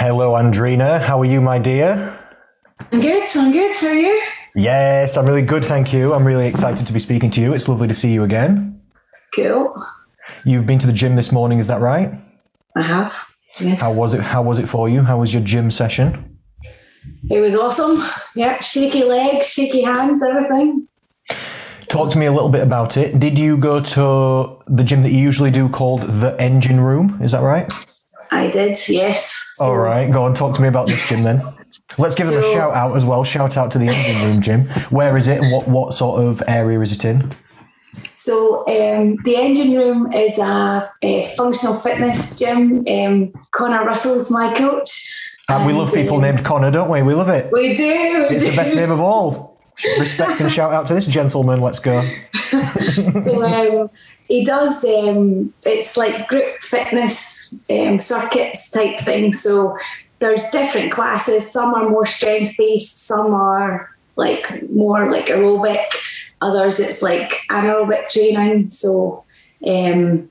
Hello, Andrina. How are you, my dear? I'm good. I'm good. How are you? Yes, I'm really good, thank you. I'm really excited to be speaking to you. It's lovely to see you again. Cool. You've been to the gym this morning, is that right? I have. Yes. How was it? How was it for you? How was your gym session? It was awesome. Yep. Shaky legs, shaky hands, everything. Talk to me a little bit about it. Did you go to the gym that you usually do called the Engine Room? Is that right? I did. Yes. So, All right, go on. Talk to me about this gym then. Let's give them a shout out as well. Shout out to the Engine Room gym. Where is it? and What what sort of area is it in? So um, the engine room is a, a functional fitness gym. Um, Connor Russell's my coach. And we love people um, named Connor, don't we? We love it. We do. We It's do. the best name of all. Respect and shout out to this gentleman. Let's go. so um, he does um, it's like group fitness um, circuits type thing. So there's different classes. Some are more strength based some are like more like aerobic. Others it's like anaerobic training. So um,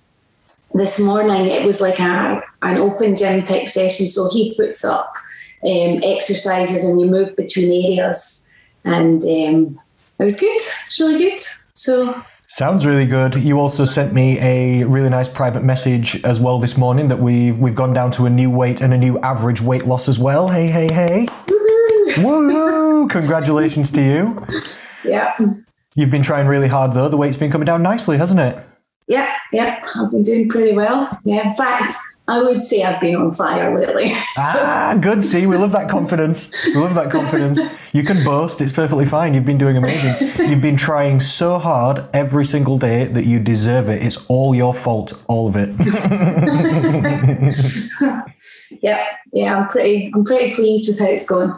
this morning it was like a, an open gym type session. So he puts up um, exercises and you move between areas. And um, it was good. It's really good. So Sounds really good. You also sent me a really nice private message as well this morning that we we've gone down to a new weight and a new average weight loss as well. Hey, hey, hey! Woo! Congratulations to you. Yeah, You've been trying really hard though. The weight's been coming down nicely, hasn't it? yeah, yeah. I've been doing pretty well. Yeah, fact, I would say I've been on fire lately. Ah, good. See, we love that confidence. We love that confidence. You can boast. It's perfectly fine. You've been doing amazing. You've been trying so hard every single day that you deserve it. It's all your fault, all of it. yeah, yeah. I'm pretty. I'm pretty pleased with how it's going.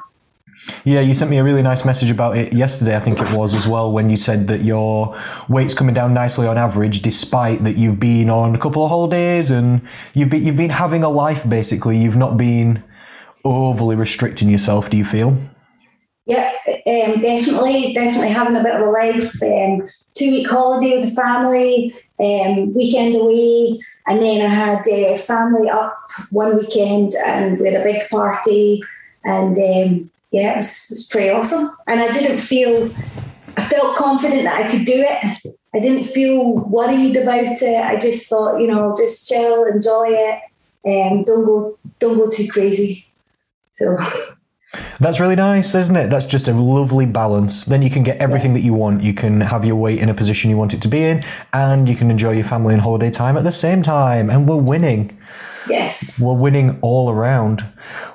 Yeah, you sent me a really nice message about it yesterday, I think it was as well, when you said that your weight's coming down nicely on average, despite that you've been on a couple of holidays and you've been you've been having a life basically. You've not been overly restricting yourself. Do you feel? Yeah, um, definitely, definitely having a bit of a life. Um, two week holiday with the family, um, weekend away, and then I had uh, family up one weekend, and we had a big party, and um, yeah, it was, it was pretty awesome. And I didn't feel, I felt confident that I could do it. I didn't feel worried about it. I just thought, you know, just chill, enjoy it, and don't go, don't go too crazy. So. That's really nice, isn't it? That's just a lovely balance. Then you can get everything that you want. You can have your weight in a position you want it to be in, and you can enjoy your family and holiday time at the same time. And we're winning. Yes. We're winning all around.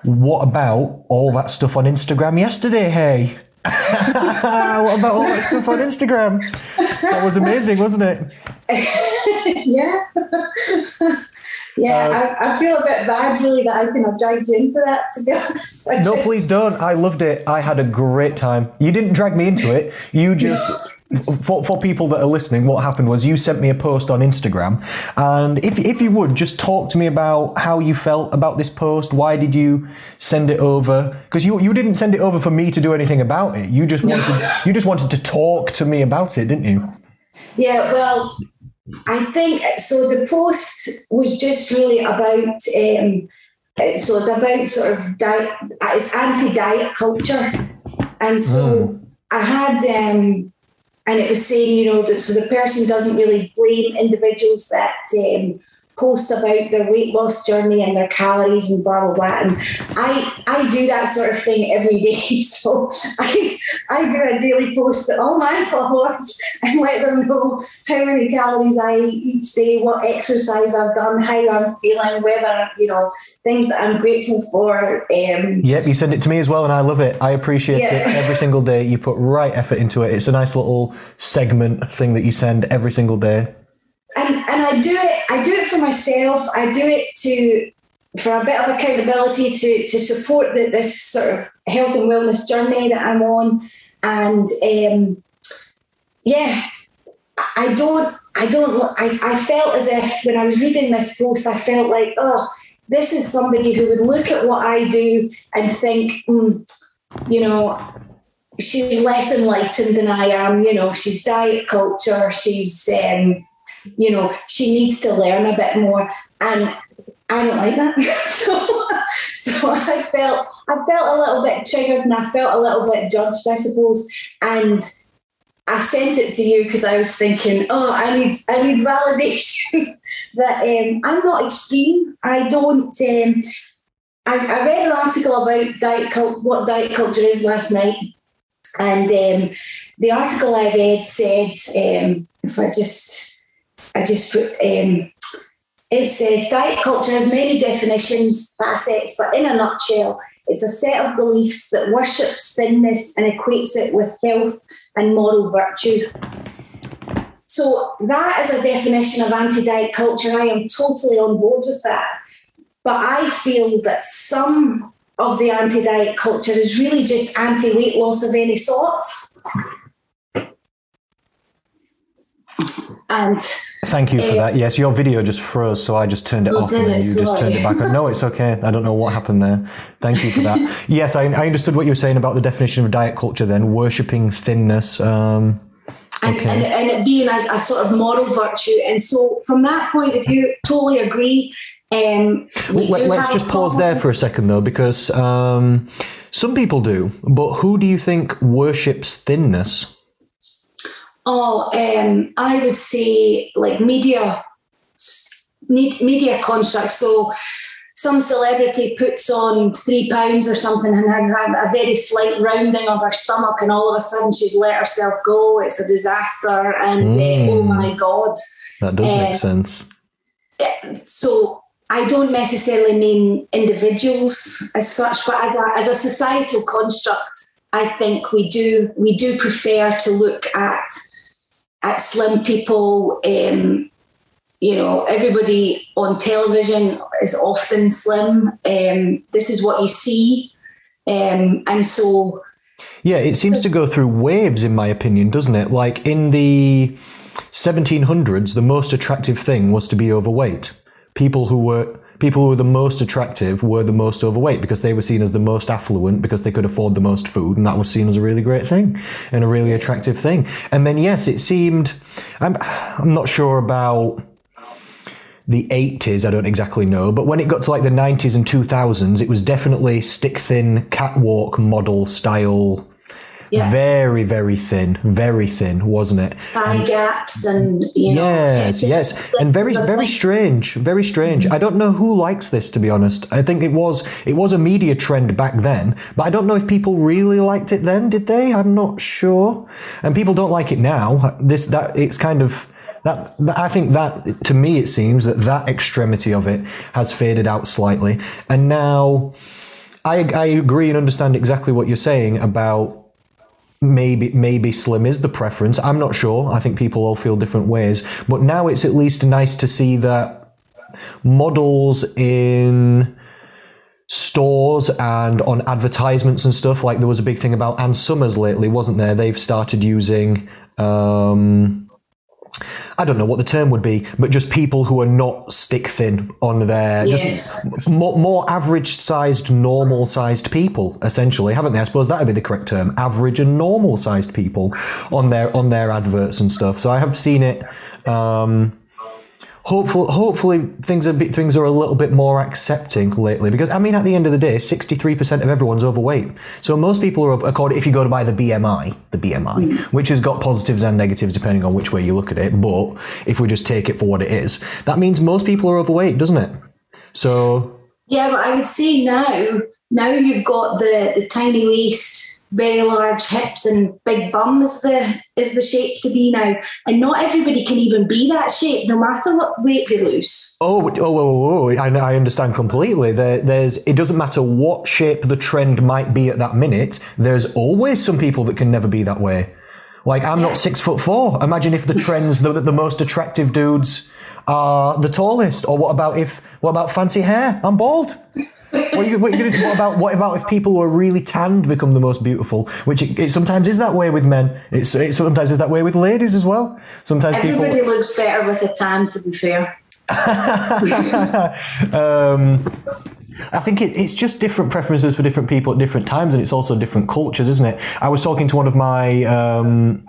What about all that stuff on Instagram yesterday? Hey, what about all that stuff on Instagram? That was amazing, wasn't it? yeah. yeah, uh, I, I feel a bit bad really that I kind of dragged you into that to be honest. I No, just- please don't. I loved it. I had a great time. You didn't drag me into it. You just. For, for people that are listening, what happened was you sent me a post on Instagram, and if, if you would just talk to me about how you felt about this post, why did you send it over? Because you you didn't send it over for me to do anything about it. You just wanted you just wanted to talk to me about it, didn't you? Yeah, well, I think so. The post was just really about. Um, so it's about sort of diet. It's anti-diet culture, and so I had. Um, and it was saying, you know, that so the person doesn't really blame individuals that um, post about their weight loss journey and their calories and blah blah blah. And I I do that sort of thing every day. So I I do a daily post to all my followers and let them know how many calories I eat each day, what exercise I've done, how I'm feeling, whether you know things that I'm grateful for. Um, Yep, you send it to me as well, and I love it. I appreciate Yeah. it every single day. You put right effort into it. It's a nice little segment thing that you send every single day. and and I do it I do it for myself. I do it to for a bit of accountability to to support the, this sort of health and wellness journey that I'm on. And um, yeah, I- don't I don't I, I felt as if when I was reading this post, I felt like oh this is somebody who would look at what I do and think, mm, you know, she's less enlightened than I am. You know, she's diet culture. She's, um, you know, she needs to learn a bit more. And I don't like that. so so I felt I felt a little bit triggered and I felt a little bit judged, I suppose. And I sent it to you because I was thinking, oh, I need I need validation that um, I'm not extreme. I don't. Um, I, I, read an article about diet cult, what diet culture is last night, and um, the article I read said, um, if I just, I just um, it says diet culture has many definitions, facets, but in a nutshell, it's a set of beliefs that worships thinness and equates it with health and moral virtue. So that is a definition of anti-diet culture. I am totally on board with that. But I feel that some of the anti-diet culture is really just anti-weight loss of any sort. And Thank you for that. Yes, your video just froze, so I just turned it off and then you just turned it back on. No, it's okay. I don't know what happened there. Thank you for that. yes, I, I, understood what you were saying about the definition of diet culture then, worshipping thinness. Um, and, okay. and, and, it being a, a, sort of moral virtue. And so, from that point of view, totally agree. Um, Let, us just pause there for a second, though, because um, some people do, but who do you think worships thinness? Oh, um, I would say like media, media constructs. So some celebrity puts on three pounds or something and has a very slight rounding of her stomach, and all of a sudden she's let herself go. It's a disaster, and mm. uh, oh my god, that does uh, make sense. So I don't necessarily mean individuals as such, but as a as a societal construct, I think we do we do prefer to look at at slim people. Um, you know, everybody on television is often slim. Um, this is what you see. Um, and so. Yeah, it seems to go through waves, in my opinion, doesn't it? Like in the 1700s, the most attractive thing was to be overweight. People who were people who were the most attractive were the most overweight because they were seen as the most affluent because they could afford the most food, and that was seen as a really great thing and a really attractive thing. And then, yes, it seemed. I'm, I'm not sure about the 80s, I don't exactly know, but when it got to like the 90s and 2000s, it was definitely stick thin catwalk model style yeah. Very, very thin, very thin, wasn't it? Thigh gaps and you know, yes, yes, and very, very strange, very strange. Mm-hmm. I don't know who likes this, to be honest. I think it was it was a media trend back then, but I don't know if people really liked it then. Did they? I'm not sure. And people don't like it now. This that it's kind of. That, I think that to me it seems that that extremity of it has faded out slightly, and now I, I agree and understand exactly what you're saying about maybe maybe slim is the preference. I'm not sure. I think people all feel different ways. But now it's at least nice to see that models in stores and on advertisements and stuff like there was a big thing about Ann Summers lately wasn't there they've started using um, I don't know what the term would be, but just people who are not stick thin on their yes. just more, more average sized, normal sized people, essentially, haven't they? I suppose that would be the correct term: average and normal sized people on their on their adverts and stuff. So I have seen it. Um, hopefully, hopefully things are things are a little bit more accepting lately. Because I mean, at the end of the day, sixty three percent of everyone's overweight. So most people are according if you go to buy the BMI, the BMI, mm. which has got positives and negatives depending on which way you look at it. But if we just take it for what it is, that means most people are overweight, doesn't it? So yeah, but I would say now, now you've got the the tiny waist very large hips and big bum is the is the shape to be now. And not everybody can even be that shape, no matter what weight they lose. Oh, oh, oh, oh, oh. I, I understand completely. There, there's it doesn't matter what shape the trend might be at that minute. There's always some people that can never be that way. Like I'm not six foot four. Imagine if the trends the, the most attractive dudes are the tallest. Or what about if what about fancy hair? I'm bald what, you, what, you what, about what about if people who are really tanned become the most beautiful? Which it, it sometimes is that way with men. It's, it sometimes is that way with ladies as well. Sometimes everybody people... looks better with a tan. To be fair. um, I think it, it's just different preferences for different people at different times, and it's also different cultures, isn't it? I was talking to one of my um,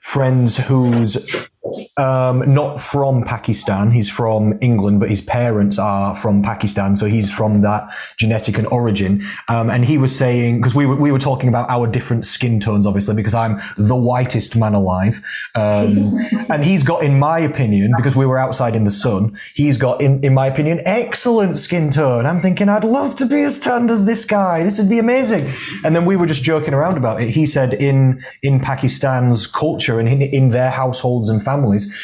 friends whose um, not from Pakistan. He's from England, but his parents are from Pakistan, so he's from that genetic and origin. Um, and he was saying because we were we were talking about our different skin tones, obviously, because I'm the whitest man alive, um, and he's got, in my opinion, because we were outside in the sun, he's got, in in my opinion, excellent skin tone. I'm thinking I'd love to be as tanned as this guy. This would be amazing. And then we were just joking around about it. He said in in Pakistan's culture and in, in their households and families,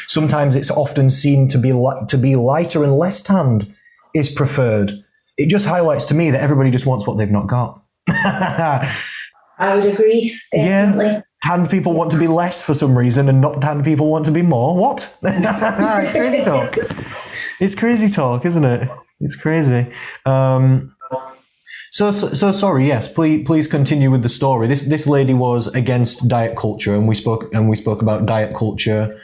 sometimes it's often seen to be li- to be lighter and less tanned is preferred. It just highlights to me that everybody just wants what they've not got. I would agree. Definitely. Yeah. Tanned people want to be less for some reason, and not tanned people want to be more. What? it's crazy talk. It's crazy talk, isn't it? It's crazy. Um, so, so, so sorry. Yes, please, please continue with the story. This this lady was against diet culture, and we spoke and we spoke about diet culture,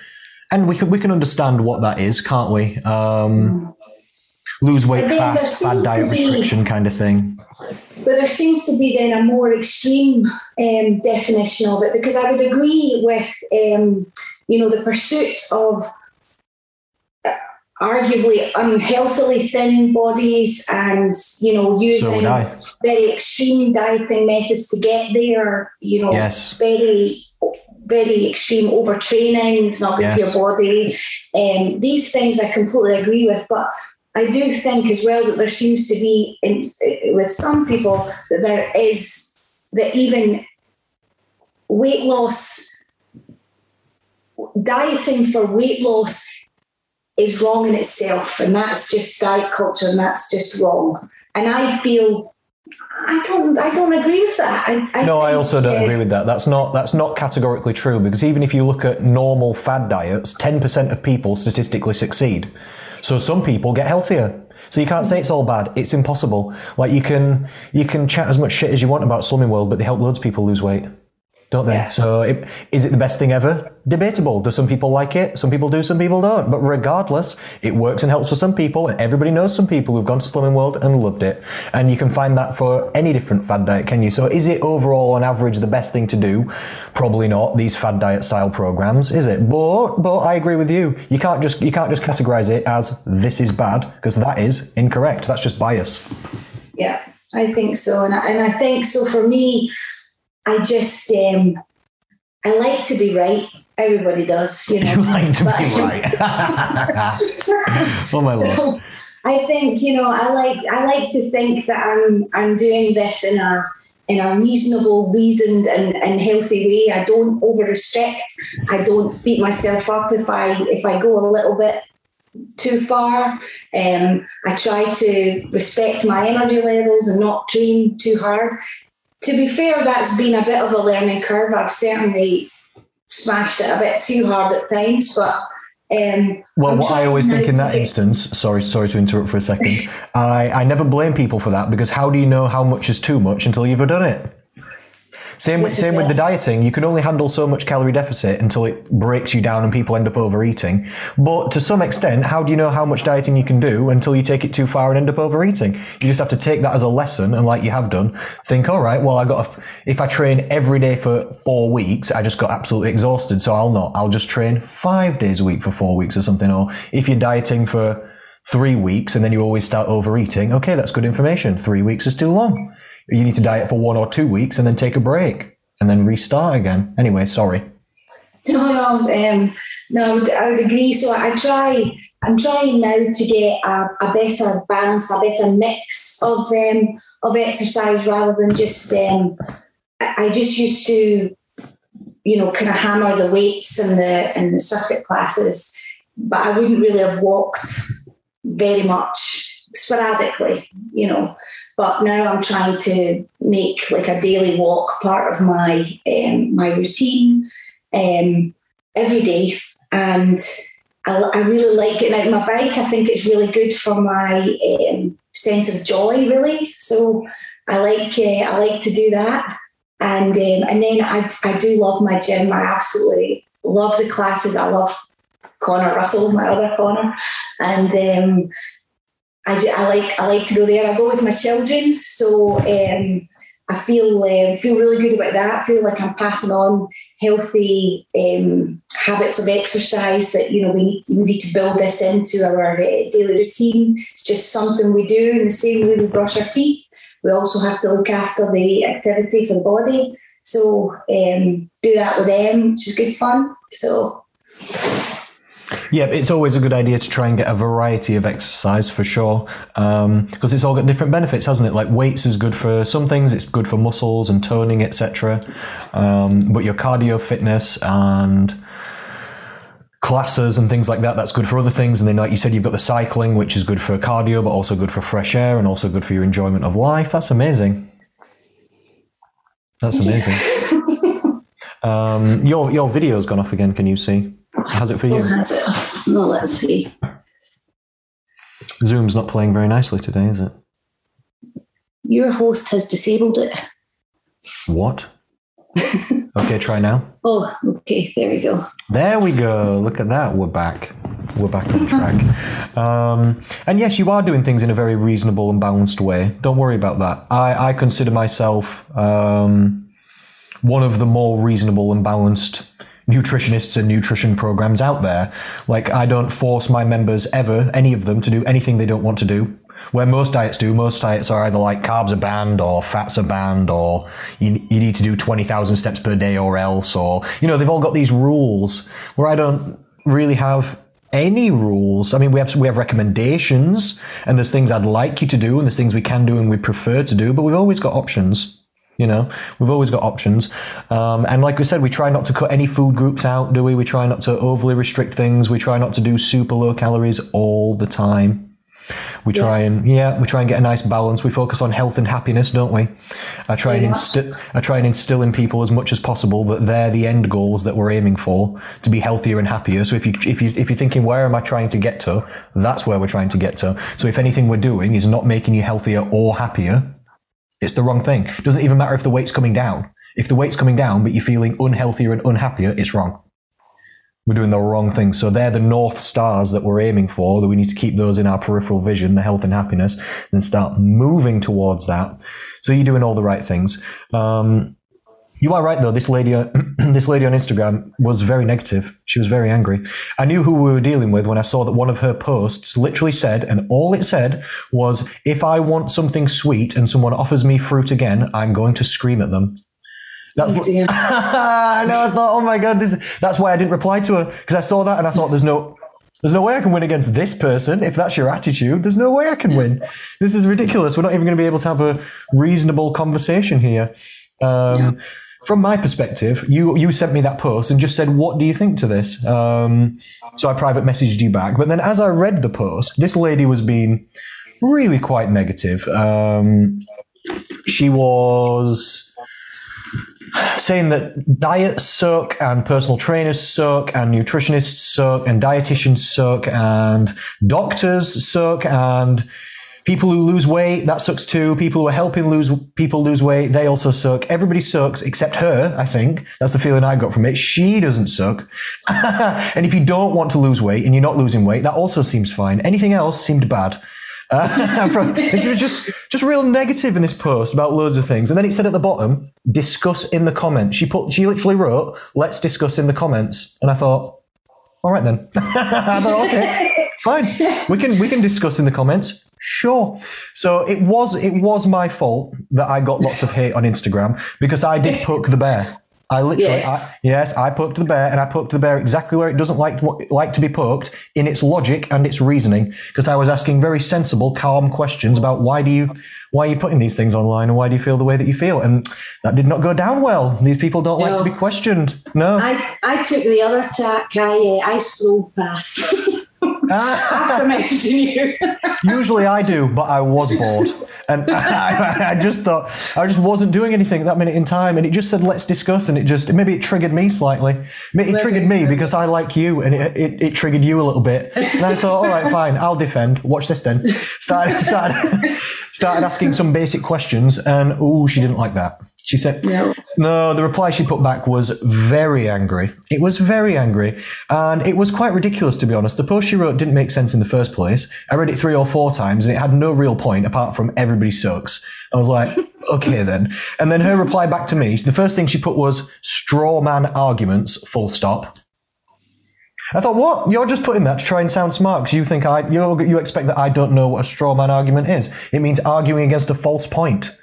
and we can we can understand what that is, can't we? Um, lose weight And then there fast, bad diet be- restriction kind of thing. But there seems to be then a more extreme um, definition of it because I would agree with, um, you know, the pursuit of uh, arguably unhealthily thin bodies and, you know, using I. very extreme dieting methods to get there, you know, Yes. very, very extreme overtraining. It's not good Yes. for your body. Um, these things I completely agree with, but I do think as well that there seems to be, in, with some people, that there is that even weight loss, dieting for weight loss is wrong in itself, and that's just diet culture, and that's just wrong. And I feel I don't, I don't agree with that. I, I No, I also don't agree with that. That's not that's not categorically true because even if you look at normal fad diets, ten percent of people statistically succeed. So some people get healthier. So you can't say it's all bad. It's impossible. Like you can you can chat as much shit as you want about Slimming World, but they help loads of people lose weight, don't they? Yeah. So it, is it the best thing ever? Debatable. Do some people like it? Some people do. Some people don't. But regardless, it works and helps for some people, and everybody knows some people who've gone to Slimming World and loved it. And you can find that for any different fad diet, can you? So is it overall, on average, the best thing to do? Probably not. These fad diet style programs, is it? But but I agree with you. You can't just you can't just categorize it as this is bad because that is incorrect. That's just bias. Yeah, I think so, and I, and I think so. For me, I just um, I like to be right. Everybody does, you know. You like to be right. oh my lord. So I think you know I like I like to think that I'm I'm doing this in a in a reasonable, reasoned and, and healthy way. I don't over restrict. I don't beat myself up if I if I go a little bit too far. Um, I try to respect my energy levels and not train too hard. To be fair, that's been a bit of a learning curve. I've certainly smashed it a bit too hard at times, but um, Well, I'm what I always think in that get- instance, sorry, sorry to interrupt for a second. I, I never blame people for that because how do you know how much is too much until you've done it? Same with same with the dieting. You can only handle so much calorie deficit until it breaks you down and people end up overeating. But to some extent, how do you know how much dieting you can do until you take it too far and end up overeating? You just have to take that as a lesson, and like you have done, think, all right, well, I got if I train every day for four weeks, I just got absolutely exhausted, so I'll not. I'll just train five days a week for four weeks or something. Or if you're dieting for three weeks and then you always start overeating, okay, that's good information. Three weeks is too long. You need to diet for one or two weeks and then take a break and then restart again. Anyway, sorry. No, no, um, no. I would, agree. So I try. I'm trying now to get a, a better balance, a better mix of um, of exercise rather than just. Um, I I just used to, you know, kind of hammer the weights and the and the circuit classes, but I wouldn't really have walked very much sporadically, you know. But now I'm trying to make like a daily walk part of my um, my routine um, every day, and I, I really like getting out my bike. I think it's really good for my um, sense of joy, really. So I like uh, I like to do that, and um, and then I I do love my gym. I absolutely love the classes. I love Connor Russell, my other Connor, and um, I, ju- I like I like to go there. I go with my children, so um, I feel um, feel really good about that. I feel like I'm passing on healthy um, habits of exercise that you know we need we need to build this into our uh, daily routine. It's just something we do in the same way we brush our teeth. We also have to look after the activity for the body. So um, do that with them, which is good fun. So yeah, it's always a good idea to try and get a variety of exercise for sure, because um, it's all got different benefits, hasn't it? Like weights is good for some things; it's good for muscles and toning, etc. Um, but your cardio fitness and classes and things like that, that's good for other things. And then, like you said, you've got the cycling, which is good for cardio, but also good for fresh air and also good for your enjoyment of life. That's amazing. That's amazing. um, your your video's gone off again. Can you see? How's it for you? has it? Well, let's see. Zoom's not playing very nicely today, is it? Your host has disabled it. What? okay, try now. Oh, okay. There we go. There we go. Look at that. We're back. We're back on track. Um, and yes, you are doing things in a very reasonable and balanced way. Don't worry about that. I, I consider myself um, one of the more reasonable and balanced nutritionists and nutrition programs out there. Like, I don't force my members ever, any of them, to do anything they don't want to do. Where most diets do, most diets are either like carbs are banned or fats are banned or you, you need to do 20,000 steps per day or else, or, you know, they've all got these rules where I don't really have any rules. I mean, we have we have recommendations, and there's things I'd like you to do, and there's things we can do and we prefer to do, but we've always got options. You know, we've always got options. Um, and like we said, we try not to cut any food groups out, do we? We try not to overly restrict things. We try not to do super low calories all the time. We try yeah. and yeah, we try and get a nice balance. We focus on health and happiness, don't we? I try and instill I try and instill in people as much as possible that they're the end goals that we're aiming for to be healthier and happier. So if you if you if you're thinking where am I trying to get to, that's where we're trying to get to. So if anything we're doing is not making you healthier or happier, it's the wrong thing. Doesn't even matter if the weight's coming down. If the weight's coming down, but you're feeling unhealthier and unhappier, it's wrong. We're doing the wrong thing. So they're the north stars that we're aiming for, that we need to keep those in our peripheral vision, the health and happiness, then start moving towards that. So you're doing all the right things. Um, you are right though. This lady, this lady on Instagram was very negative. She was very angry. I knew who we were dealing with when I saw that one of her posts literally said, and all it said was, "If I want something sweet and someone offers me fruit again, I'm going to scream at them." That's oh, I know. I thought, oh my god, this. That's why I didn't reply to her because I saw that and I thought, there's no, there's no way I can win against this person. If that's your attitude, there's no way I can win. This is ridiculous. We're not even going to be able to have a reasonable conversation here. Um, yeah from my perspective, you you sent me that post and just said, "What do you think to this?" Um, so I private messaged you back. But then, as I read the post, this lady was being really quite negative. Um, she was saying that diets suck and personal trainers suck and nutritionists suck and dietitians suck and doctors suck and People who lose weight, that sucks too. People who are helping lose people lose weight, they also suck. Everybody sucks except her, I think. That's the feeling I got from it. She doesn't suck. and if you don't want to lose weight and you're not losing weight, that also seems fine. Anything else seemed bad. Uh, she was just just real negative in this post about loads of things. And then it said at the bottom, discuss in the comments. She put she literally wrote, let's discuss in the comments. And I thought, all right then. I thought, okay, fine. We can we can discuss in the comments. Sure. So it was it was my fault that I got lots of hate on Instagram because I did poke the bear. I literally, yes. I, yes, I poked the bear, and I poked the bear exactly where it doesn't like to, like to be poked in its logic and its reasoning. Because I was asking very sensible, calm questions about why do you, why are you putting these things online, and why do you feel the way that you feel, and that did not go down well. These people don't no. like to be questioned. No, I, I took the other tack. I, uh, I scrolled past. After messaging you. Usually I do, but I was bored. And I, I, just thought, I just wasn't doing anything that minute in time. And it just said, let's discuss. And it just, maybe it triggered me slightly. It triggered me because I like you and it, it, it triggered you a little bit. And I thought, all right, fine, I'll defend. Watch this then. Started, started, started asking some basic questions. And oh, she didn't like that. She said, No. no, the reply she put back was very angry. It was very angry. And it was quite ridiculous, to be honest. The post she wrote didn't make sense in the first place. I read it three or four times and it had no real point apart from everybody sucks. I was like, okay then. And then her reply back to me, the first thing she put was straw man arguments, full stop. I thought, what? You're just putting that to try and sound smart because you think I, you you expect that I don't know what a straw man argument is. It means arguing against a false point.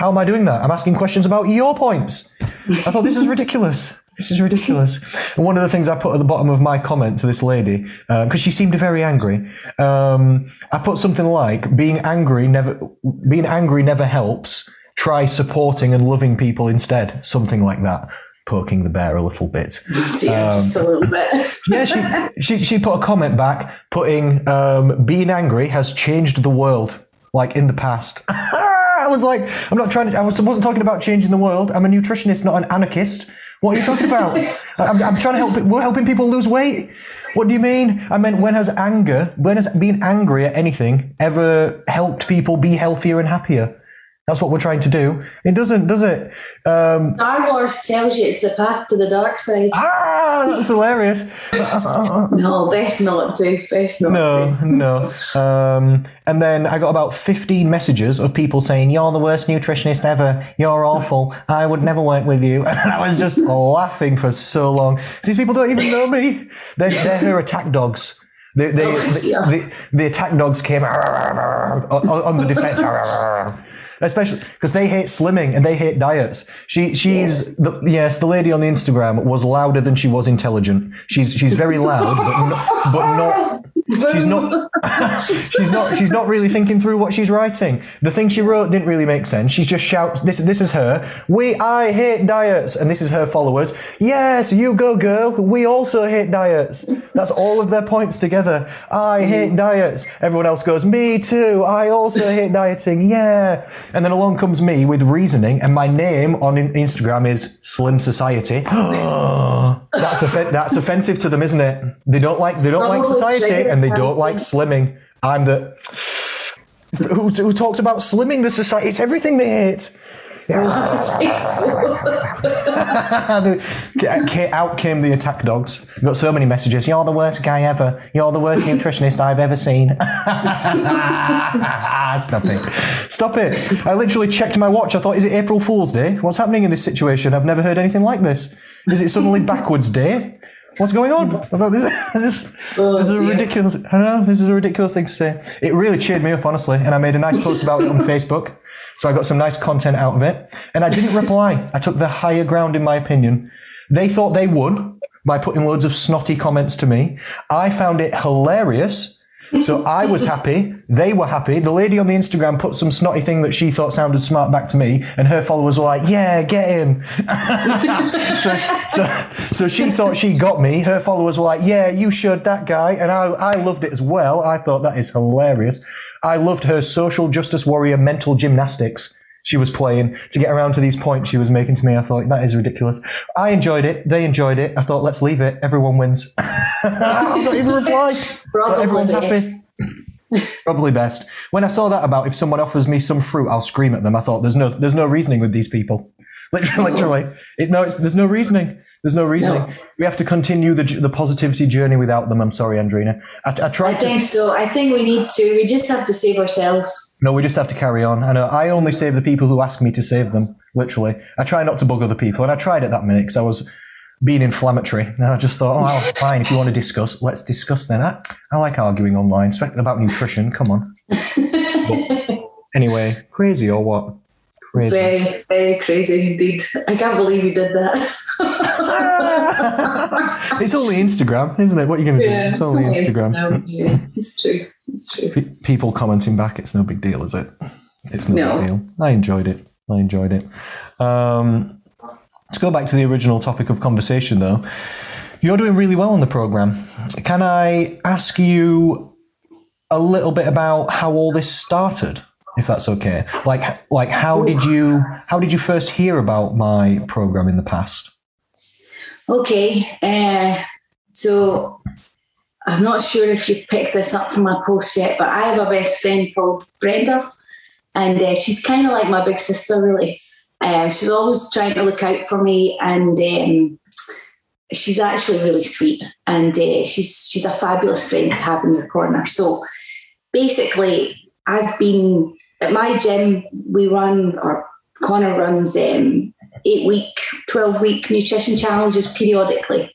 How am I doing that? I'm asking questions about your points. I thought this is ridiculous. This is ridiculous. And one of the things I put at the bottom of my comment to this lady, because she seemed very angry, um, I put something like, "Being angry never, being angry never helps. Try supporting and loving people instead." Something like that, poking the bear a little bit. Yeah, just a little bit. Yeah, she, she she put a comment back, putting, um, "Being angry has changed the world, like in the past." I was like, I'm not trying to. I was, wasn't talking about changing the world. I'm a nutritionist, not an anarchist. What are you talking about? I'm, I'm trying to help. We're helping people lose weight. What do you mean? I meant when has anger, when has being angry at anything ever helped people be healthier and happier? That's what we're trying to do. It doesn't, does it? Um, Star Wars tells you it's the path to the dark side. ah, that's hilarious. No, best not to. Best not No, to. no. Um, and then I got about 15 messages of people saying, You're the worst nutritionist ever. You're awful. I would never work with you. And I was just laughing for so long. These people don't even know me. They're, they're her attack dogs. They, they, Oh, the, yeah. the, the attack dogs came on, on the defense. Especially because they hate slimming and they hate diets. She, she's the, yes, the lady on the Instagram was louder than she was intelligent. She's she's very loud, but not, but not she's not she's not she's not really thinking through what she's writing. The thing she wrote didn't really make sense. She just shouts this this is her. We i hate diets. And this is her followers. Yes you go girl. We also hate diets. That's all of their points together. I hate diets. Everyone else goes me too. I also hate dieting. Yeah. And then along comes me with reasoning. And my name on instagram is slim society. That's that's offensive to them isn't it? They don't like they don't like Probably society and they don't like slimming. I'm the who, who talks about slimming the society. It's everything they hate. Uh, ca- Out came the attack dogs. Got so many messages. You're the worst guy ever. You're the worst nutritionist I've ever seen. Ah, stop it. Stop it. I literally checked my watch. I thought, is it April Fool's Day? What's happening in this situation? I've never heard anything like this. Is it suddenly backwards day? What's going on? I This, this, this is a ridiculous. I know this is a ridiculous thing to say. It really cheered me up, honestly, and I made a nice post about it on Facebook. So I got some nice content out of it, and I didn't reply. I took the higher ground, in my opinion. They thought they won by putting loads of snotty comments to me. I found it hilarious. So I was happy. They were happy. The lady on the Instagram put some snotty thing that she thought sounded smart back to me, and her followers were like, "Yeah, get him." so, so, so she thought she got me. Her followers were like, "Yeah, you showed that guy," and I, I loved it as well. I thought that is hilarious. I loved her social justice warrior mental gymnastics she was playing to get around to these points she was making to me. I thought that is ridiculous. I enjoyed it. They enjoyed it. I thought let's leave it. Everyone wins. I'm not even reply. Probably everyone's happy. best. Probably best. When I saw that about if someone offers me some fruit, I'll scream at them. I thought there's no there's no reasoning with these people. Literally, literally. It, no, it's, there's no reasoning. There's no reason. No. We have to continue the the positivity journey without them. I'm sorry, Andrina. I, I I tried to. think so. I think we need to. We just have to save ourselves. No, we just have to carry on. I know. Uh, I only save the people who ask me to save them. Literally, I try not to bug other people, and I tried at that minute because I was being inflammatory. And I just thought, oh, well, fine. If you want to discuss, let's discuss then. I, I like arguing online, especially about nutrition. Come on. Anyway, crazy or what? Crazy. Very, very crazy indeed. I can't believe you did that. it's only Instagram, isn't it? What are you going to do? Yeah, it's only Instagram. No, yeah, it's true. It's true. Pe- People commenting back, it's no big deal, is it? It's no, No. big deal. I enjoyed it. I enjoyed it. Um, let's go back to the original topic of conversation, though. You're doing really well on the program. Can I ask you a little bit about how all this started, if that's okay? Like, like how did you how did you first hear about my program in the past? Okay, uh, so I'm not sure if you picked this up from my post yet, but I have a best friend called Brenda, and uh, she's kind of like my big sister, really. Um, she's always trying to look out for me, and um, she's actually really sweet. And uh, she's she's a fabulous friend to have in your corner. So basically, I've been at my gym. We run, or Connor runs, um, eight week, twelve week nutrition challenges periodically.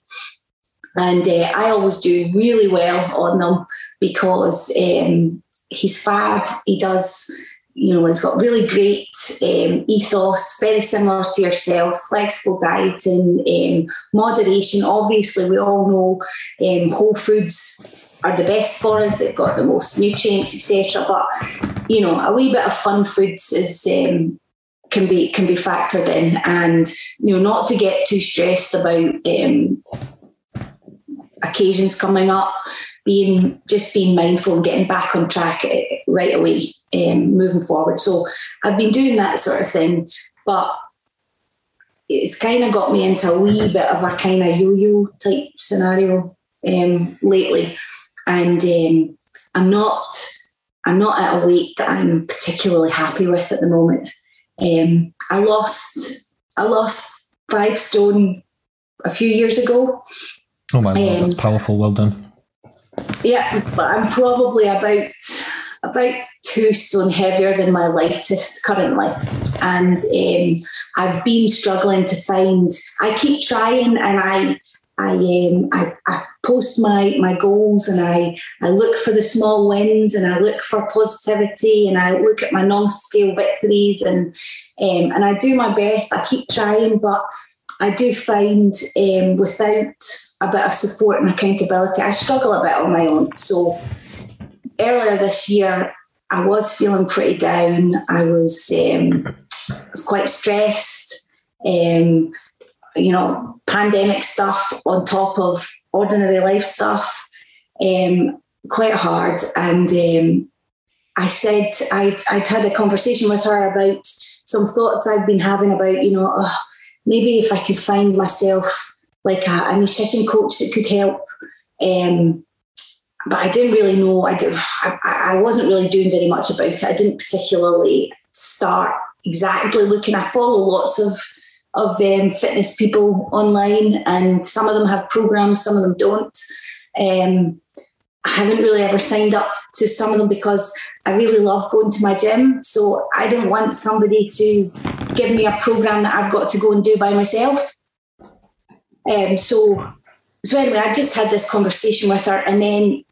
And uh, I always do really well on them because um, he's fab. He does, you know, he's got really great um, ethos, very similar to yourself, flexible dieting, um, moderation. Obviously, we all know um, whole foods are the best for us. They've got the most nutrients, etc. But you know, a wee bit of fun foods is um, can be can be factored in, and you know, not to get too stressed about um, occasions coming up being just being mindful and getting back on track eh, right away um, moving forward. So I've been doing that sort of thing, but it's kind of got me into a wee bit of a kind of yo-yo type scenario um, lately, and um, I'm not I'm not at a weight that I'm particularly happy with at the moment. Um, I lost I lost five stone a few years ago. Oh my god, that's um, powerful. Well done. Yeah, but I'm probably about about two stone heavier than my lightest currently, and um, I've been struggling to find. I keep trying, and I. I um I, I post my my goals and I I look for the small wins and I look for positivity and I look at my non-scale victories and um, and I do my best. I keep trying, but I do find um, without a bit of support and accountability, I struggle a bit on my own. So earlier this year, I was feeling pretty down. I was um, was quite stressed. Um, you know, pandemic stuff on top of ordinary life stuff, um, quite hard. And um, I said I'd, I'd had a conversation with her about some thoughts I'd been having about, you know, oh, maybe if I could find myself like a, a nutrition coach that could help. Um, but I didn't really know. I, did, I, I wasn't really doing very much about it. I didn't particularly start exactly looking. I follow lots of of um, fitness people online, and some of them have programs, some of them don't. Um, I haven't really ever signed up to some of them because I really love going to my gym. So I don't want somebody to give me a program that I've got to go and do by myself. Um, so, so anyway, I just had this conversation with her, and then,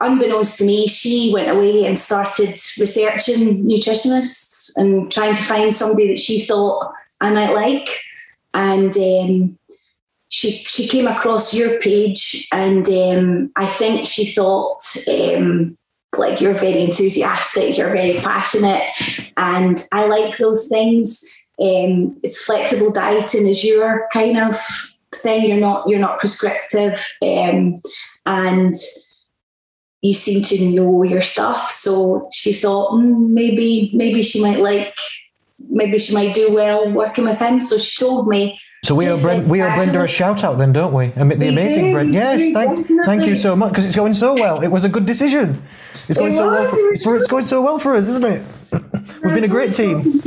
unbeknownst to me, she went away and started researching nutritionists and trying to find somebody that she thought I might like, and um, she she came across your page, and um, I think she thought. Um, like you're very enthusiastic, you're very passionate, and I like those things. Um, it's flexible dieting is your kind of thing. You're not you're not prescriptive, um, and you seem to know your stuff. So she thought mm, maybe maybe she might like maybe she might do well working with him. So she told me. So we owe, Brent, we owe Brenda a shout out then, don't we? Mean, the we amazing Brenda. Yes, thank, thank you so much because it's going so well. It was a good decision. It's going it so well. For, it's going so well for us, isn't it? We've been a great team.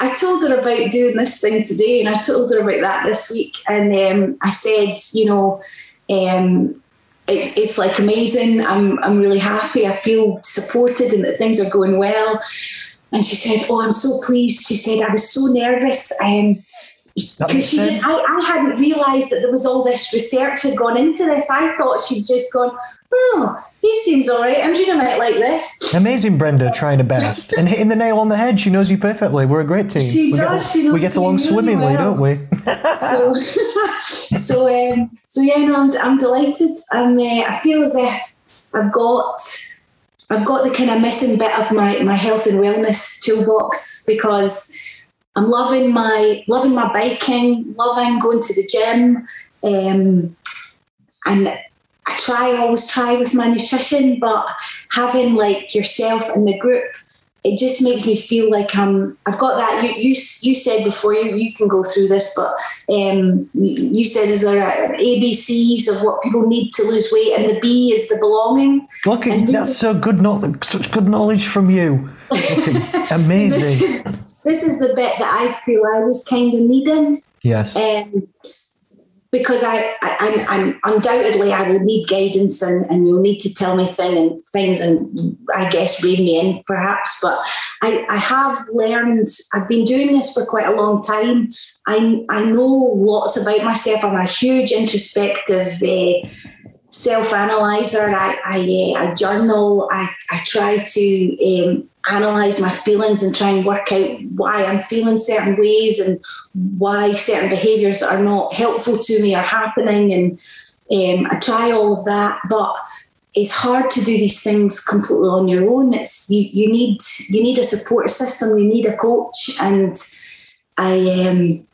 I told her about doing this thing today, and I told her about that this week, and um, I said, you know, um, it, it's like amazing. I'm I'm really happy. I feel supported, and that things are going well. And she said, "Oh, I'm so pleased." She said, "I was so nervous." Um, because she did, I, I hadn't realised that there was all this research had gone into this. I thought she'd just gone, oh, he seems all right. I'm doing a might like this. Amazing, Brenda, trying her best and hitting the nail on the head. She knows you perfectly. We're a great team. She we does. Get, she knows we get along swimmingly, well. don't we? so, so, um, so yeah, no, I'm, I'm delighted. I'm, uh, I feel as if I've got, I've got the kind of missing bit of my my health and wellness toolbox because I'm loving my loving my biking, loving going to the gym. Um, and I try, always try with my nutrition, but having like yourself in the group, it just makes me feel like I'm. I've got that. You you you said before you you can go through this, but um, you said is there ABCs of what people need to lose weight, and the B is the belonging. Look, that's so good. Not such good knowledge from you. amazing. this is the bit that I feel I was kind of needing. Yes. Um, because I, I, I'm, undoubtedly I will need guidance and, and you'll need to tell me thing and things and I guess read me in perhaps. But I, I have learned. I've been doing this for quite a long time. I, I know lots about myself. I'm a huge introspective. Uh, self-analyzer. I I, uh, I journal. I, I try to um, analyze my feelings and try and work out why I'm feeling certain ways and why certain behaviors that are not helpful to me are happening. And um, I try all of that, but it's hard to do these things completely on your own. It's you, you need you need a support system. You need a coach, and I um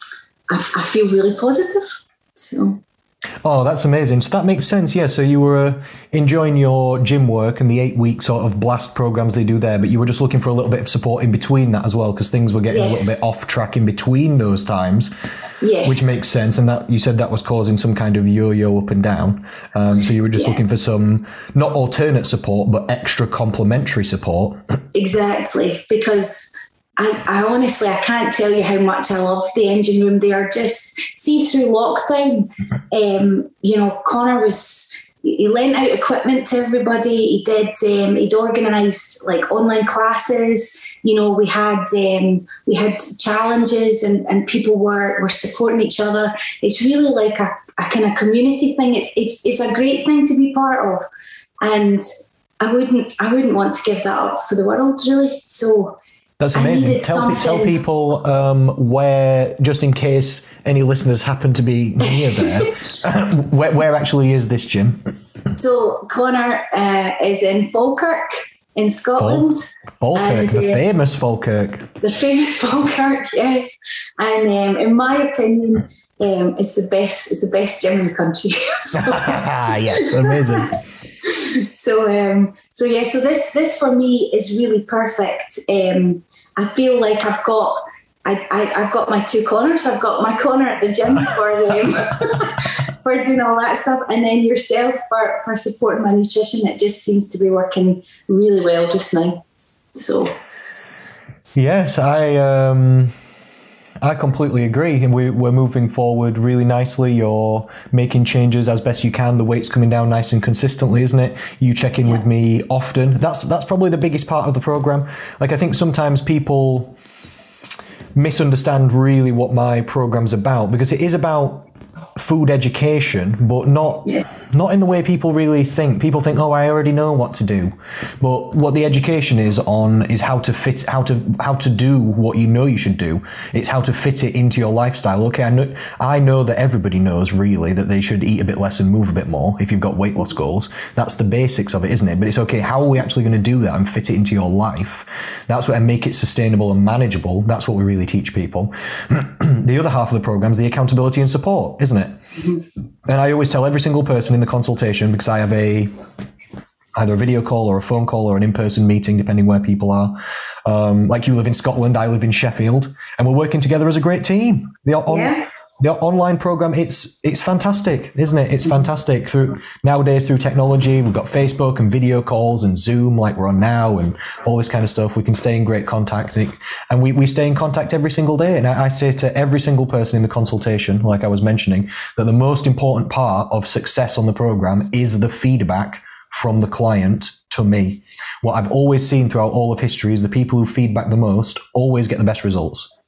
I, I feel really positive. So Oh, that's amazing. So that makes sense. Yeah. So you were uh, enjoying your gym work and the eight week sort of blast programs they do there, but you were just looking for a little bit of support in between that as well, because things were getting yes. a little bit off track in between those times. Yes. Which makes sense. And that you said that was causing some kind of yo yo up and down. Um, so you were just yeah. looking for some, not alternate support, but extra complementary support. Exactly. Because I, I, honestly I can't tell you how much I love the engine room. They are just see through lockdown. Um, you know, Connor was he lent out equipment to everybody. He did. Um, he'd organised like online classes. You know, we had um, we had challenges, and, and people were were supporting each other. It's really like a, a kind of community thing. It's it's it's a great thing to be part of, and I wouldn't I wouldn't want to give that up for the world, really. So that's amazing. Tell, tell people um, where, just in case any listeners happen to be near there, where, where, actually is this gym? So Connor uh, is in Falkirk in Scotland. Falkirk, and, the uh, famous Falkirk. The famous Falkirk, yes. And um, in my opinion, um, it's the best. It's the best gym in the country. yes, amazing. so um, so yeah, so this this for me is really perfect. Um, I feel like I've got I, I have got my two corners. I've got my corner at the gym for um, for doing all that stuff, and then yourself for for supporting my nutrition. It just seems to be working really well just now. So yes, I um I completely agree. And we, are moving forward really nicely. You're making changes as best you can. The weight's coming down nice and consistently, isn't it? You check in yeah. with me often. That's that's probably the biggest part of the program. Like I think sometimes people misunderstand really what my program's about because it is about food education, but not yeah. not in the way people really think. People think, "Oh, I already know what to do," but what the education is on is how to fit, how to how to do what you know you should do. It's how to fit it into your lifestyle. Okay, I know I know that everybody knows really that they should eat a bit less and move a bit more if you've got weight loss goals. That's the basics of it, isn't it? But it's okay. How are we actually going to do that and fit it into your life? That's what and make it sustainable and manageable. That's what we really teach people. the other half of the program is the accountability and support, isn't it? And I always tell every single person in the consultation because I have a either a video call or a phone call or an in-person meeting, depending where people are. Um, like you live in Scotland, I live in Sheffield, and we're working together as a great team. The, on, yeah the online program it's it's fantastic isn't it? It's fantastic through nowadays through technology we've got facebook and video calls and zoom like we're on now and all this kind of stuff. We can stay in great contact. And we, we stay in contact every single day. And I, I say to every single person in the consultation like i was mentioning that the most important part of success on the program is the feedback from the client to me. What i've always seen throughout all of history is the people who feedback the most always get the best results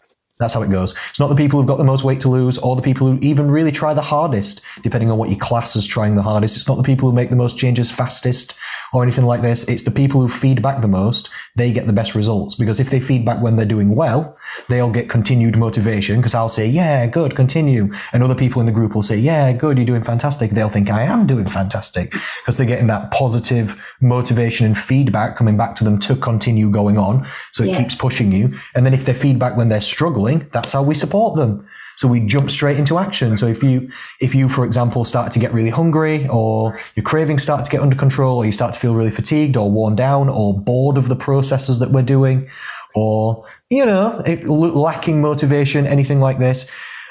that's how it goes. It's not the people who've got the most weight to lose or the people who even really try the hardest, depending on what your class is trying the hardest. It's not the people who make the most changes fastest or anything like this. It's the people who feed back the most. They get the best results because if they feed back when they're doing well, they'll get continued motivation because I'll say, yeah, good, continue. And other people in the group will say, yeah, good, you're doing fantastic. They'll think I am doing fantastic because they're getting that positive motivation and feedback coming back to them to continue going on. So it yeah. keeps pushing you. And then if they feedback when they're struggling, that's how we support them. So we jump straight into action. So if you, if you, for example, start to get really hungry or your cravings start to get under control or you start to feel really fatigued or worn down or bored of the processes that we're doing or, you know, it, lacking motivation, anything like this,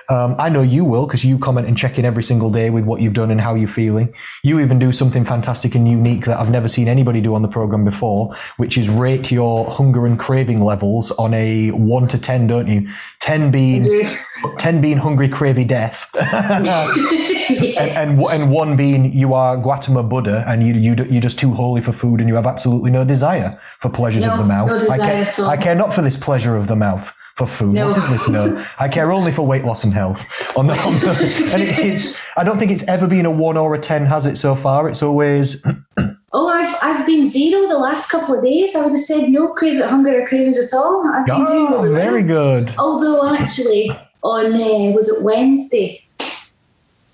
Um, I know you will because you comment and check in every single day with what you've done and how you're feeling. You even do something fantastic and unique that I've never seen anybody do on the program before, which is rate your hunger and craving levels on a one to ten, don't you? Ten being ten being hungry, cravey death, and, and and one being you are Gautama Buddha and you you you're just too holy for food and you have absolutely no desire for pleasures No, of the mouth. no I desire care, at all. I care not for this pleasure of the mouth for food. No. What does this know? I care only for weight loss and health. On the, on the and it, it's I don't think it's ever been a one or a ten, has it so far? It's always Oh, I've, I've been zero the last couple of days. I would have said no crave, hunger or cravings at all. I've been doing oh, really well. very good. Although actually on uh, was it Wednesday?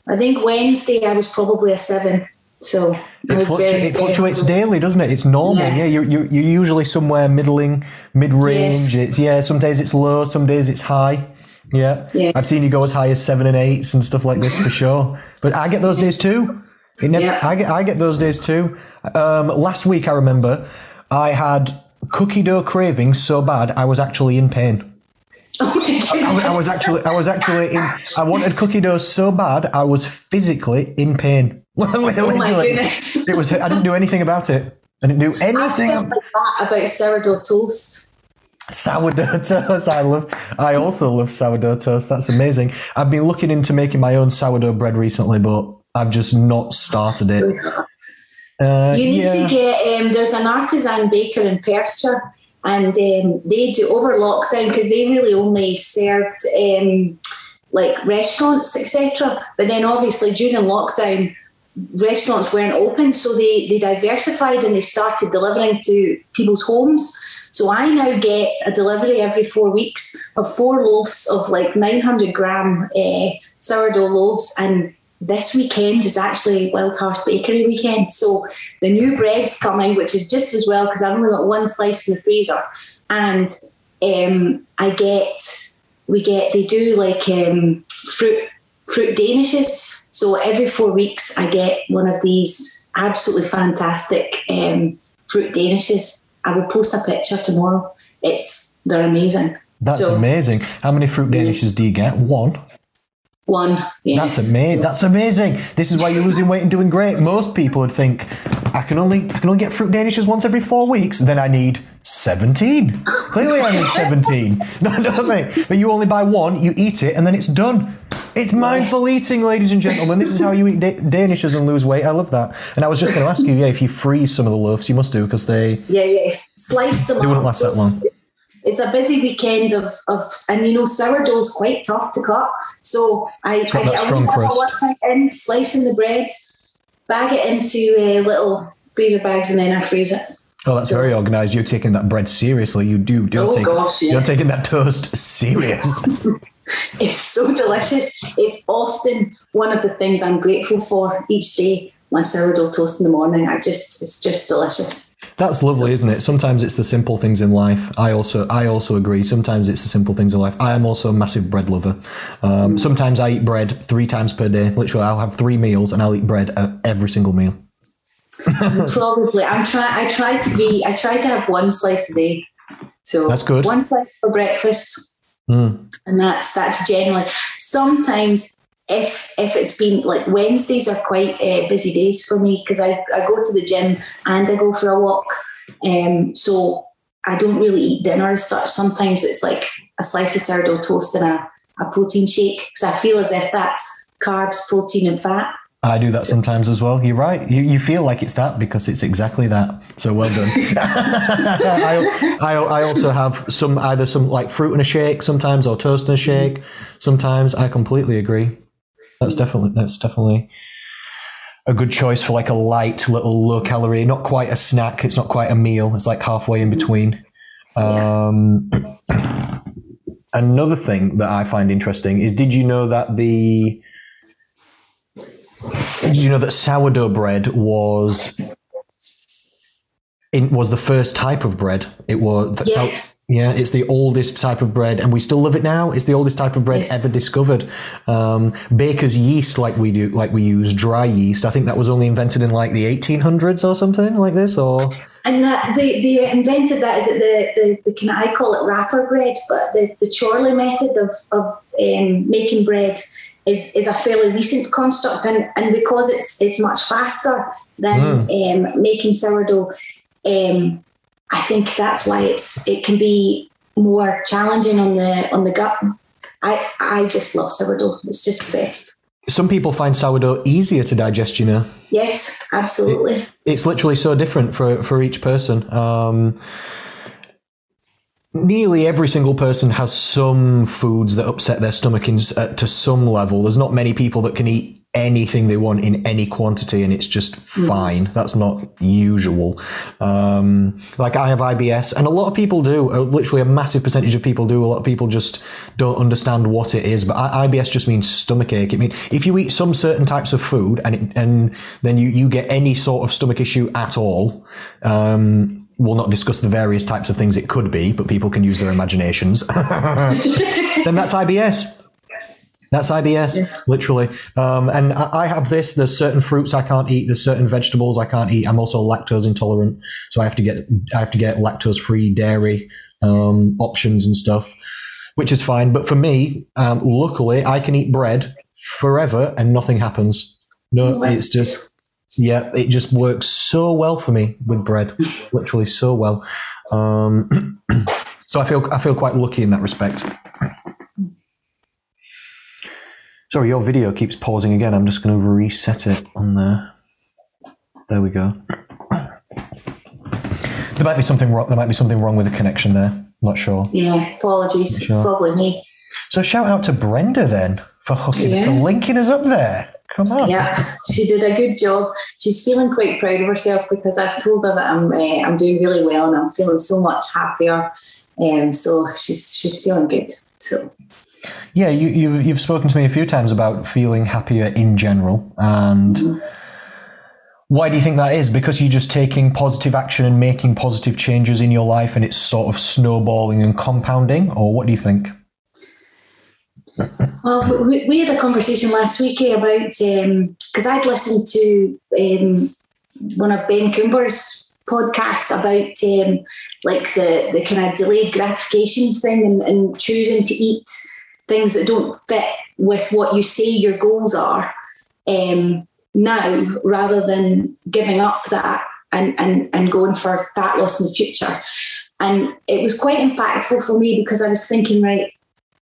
I think Wednesday I was probably a seven. So It, fluctu- very, it fluctuates happy. daily, doesn't it? It's normal. Yeah. Yeah, you're, you're, you're usually somewhere middling, mid range. Yes. It's yeah. Some days it's low, some days it's high. Yeah. Yeah. I've seen you go as high as seven and eights and stuff like this for sure. But I get those days too. It never, Yeah. I get I get those days too. Um, last week I remember I had cookie dough cravings so bad I was actually in pain. Oh I, was- I was actually I was actually in I wanted cookie dough so bad I was physically in pain. Oh Literally. goodness. It was I didn't do anything about it. I didn't do anything. like about sourdough toast. Sourdough toast. I love. I also love sourdough toast. That's amazing. I've been looking into making my own sourdough bread recently, but I've just not started it. Uh, You need yeah. to get um, there's an artisan baker in Perthshire, and um, they do over lockdown because they really only served um, like restaurants, etc. But then obviously during lockdown, restaurants weren't open, so they they diversified and they started delivering to people's homes. So I now get a delivery every four weeks of four loaves of like 900 gram uh, sourdough loaves. And this weekend is actually Wild Hearth Bakery weekend. So the new bread's coming, which is just as well because I've only got one slice in the freezer. And um, I get, we get, they do like um, fruit, fruit danishes. So every four weeks, I get one of these absolutely fantastic um, fruit danishes. I will post a picture tomorrow. It's they're amazing. That's so, amazing. How many fruit danishes do you get? One. One, yes. That's amazing. That's amazing. This is why you're losing weight and doing great. Most people would think I can only I can only get fruit danishes once every four weeks. Then I need seventeen. Clearly, I need seventeen. No, don't they? But you only buy one, you eat it, and then it's done. It's mindful eating, ladies and gentlemen. This is how you eat da- danishes and lose weight. I love that. And I was just going to ask you, yeah, if you freeze some of the loaves, you must do because they Yeah, yeah. Slice them they wouldn't last that long. It's a busy weekend of, of and you know sourdough's quite tough to cut. So I, I get a strong wee bit of work in slicing the bread, bag it into uh, little freezer bags, and then I freeze it. Oh, that's very organised. You're taking that bread seriously. You do. You're, Oh, taking, gosh, yeah. you're taking that toast serious. It's so delicious. It's often one of the things I'm grateful for each day. My sourdough toast in the morning. I just it's just delicious. That's lovely, isn't it? Sometimes it's the simple things in life. I also, I also agree. Sometimes it's the simple things in life. I am also a massive bread lover. Um, sometimes I eat bread three times per day. Literally, I'll have three meals and I'll eat bread at every single meal. Probably. I'm try. I try to be. I try to have one slice a day. So That's good. One slice for breakfast, Mm. and that's that's generally. Sometimes, if if it's been like Wednesdays are quite uh, busy days for me because I I go to the gym and I go for a walk. Um, so I don't really eat dinner as such. Sometimes it's like a slice of sourdough toast and a, a protein shake because I feel as if that's carbs, protein, and fat. I do that sometimes as well. You're right. You, you feel like it's that because it's exactly that. So well done. I, I, I also have some either some like fruit in a shake sometimes or toast in a shake sometimes. I completely agree. That's definitely that's definitely a good choice for like a light little low calorie, not quite a snack. It's not quite a meal. It's like halfway in between. Um, another thing that I find interesting is: Did you know that the did you know that sourdough bread was in, was the first type of bread? It was Yes. yeah, it's the oldest type of bread, and we still love it now. It's the oldest type of bread Yes. ever discovered. Um, baker's yeast, like we do, like we use dry yeast. I think that was only invented in like the 1800s or something like this. Or and that they, they invented that is it the, the, the of I call it wrapper bread, but the, the Chorley method of, of um, making bread is, is a fairly recent construct and, and because it's it's much faster than mm. um, making sourdough, um, I think that's why it's it can be more challenging on the on the gut. I I just love sourdough. It's just the best. Some people find sourdough easier to digest, you know. Yes, absolutely. It, it's literally so different for for each person. Um, nearly every single person has some foods that upset their stomach in, uh, to some level. There's not many people that can eat anything they want in any quantity and it's just fine. Mm. That's not usual. Um, like I have IBS and a lot of people do, uh, literally a massive percentage of people do. A lot of people just don't understand what it is, but IBS just means stomach ache. I mean, if you eat some certain types of food and, it, and then you, you get any sort of stomach issue at all, um, we'll not discuss the various types of things it could be, but people can use their imaginations. then that's IBS. That's IBS, yes. literally. Um, and I, I have this. There's certain fruits I can't eat. There's certain vegetables I can't eat. I'm also lactose intolerant, so I have to get I have to get lactose free dairy um, options and stuff, which is fine. But for me, um, luckily, I can eat bread forever and nothing happens. No, it's just yeah, it just works so well for me with bread, literally so well. Um, so I feel I feel quite lucky in that respect. Sorry, your video keeps pausing again. I'm just going to reset it on there. There we go. There might be something wrong. There might be something wrong with the connection there. Not sure. Yeah, apologies. Sure. Probably me. So shout out to Brenda then for hooking, yeah. for linking us up there. Come on. Yeah, she did a good job. She's feeling quite proud of herself because I've told her that I'm uh, I'm doing really well and I'm feeling so much happier. And um, so she's she's feeling good. So yeah, you, you you've spoken to me a few times about feeling happier in general, and why do you think that is? Because you're just taking positive action and making positive changes in your life, and it's sort of snowballing and compounding, or what do you think? Well, we, we had a conversation last week eh, about because um, I'd listened to um, one of Ben Coomber's podcasts about um, like the the kind of delayed gratification thing and, and choosing to eat things that don't fit with what you say your goals are um, now rather than giving up that and, and, and going for fat loss in the future. And it was quite impactful for me because I was thinking, right,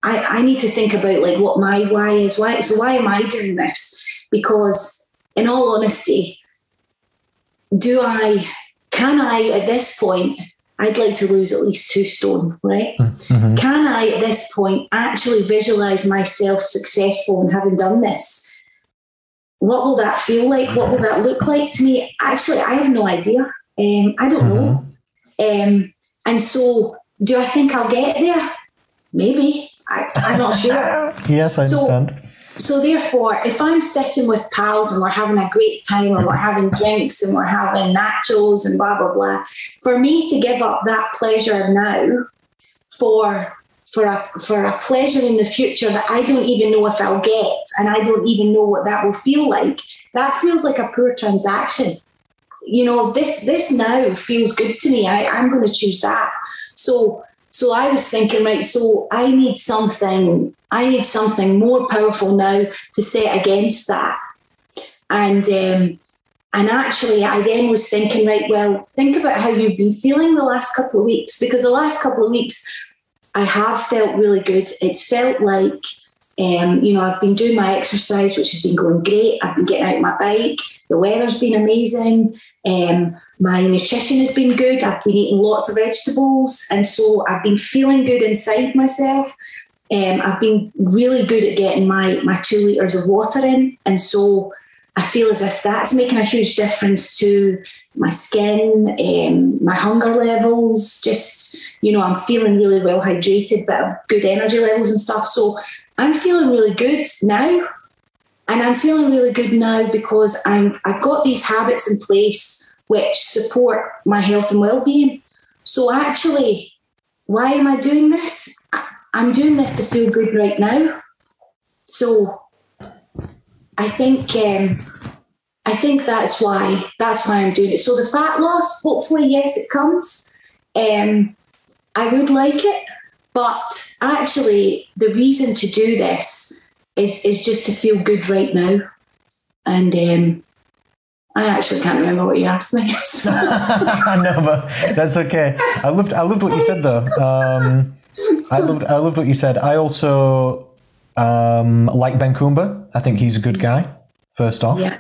I, I need to think about like what my why is. Why so why am I doing this? Because in all honesty, do I can I at this point I'd like to lose at least two stone, right? Mm-hmm. Can I, at this point, actually visualize myself successful in having done this? What will that feel like? What will that look like to me? Actually, I have no idea. Um, I don't mm-hmm. know. Um, and so, do I think I'll get there? Maybe. I, am not sure. yes, I so, understand so therefore, if I'm sitting with pals and we're having a great time and we're having drinks and we're having nachos and blah blah blah, for me to give up that pleasure now for for a for a pleasure in the future that I don't even know if I'll get and I don't even know what that will feel like, that feels like a poor transaction. You know, this this now feels good to me. I, I'm going to choose that. So so I was thinking, right, so I need something, I need something more powerful now to set against that. And um, and actually I then was thinking, right, well, think about how you've been feeling the last couple of weeks, because the last couple of weeks I have felt really good. It's felt like um, you know, I've been doing my exercise, which has been going great. I've been getting out my bike. The weather's been amazing. Um, my nutrition has been good. I've been eating lots of vegetables. And so I've been feeling good inside myself. Um, I've been really good at getting my, my two litres of water in. And so I feel as if that's making a huge difference to my skin, um, my hunger levels. Just, you know, I'm feeling really well hydrated, but good energy levels and stuff. So I'm feeling really good now. And I'm feeling really good now because I'm, I've got these habits in place which support my health and well-being. So actually, why am I doing this? I'm doing this to feel good right now. So I think um, I think that's why that's why I'm doing it. So the fat loss, hopefully, yes, it comes. Um, I would like it, but actually, the reason to do this is is just to feel good right now. And um, I actually can't remember what you asked me. no, but that's okay. I loved I loved what you said though. Um, I loved I loved what you said. I also um, like Ben Coomber. I think he's a good guy. First off, yeah.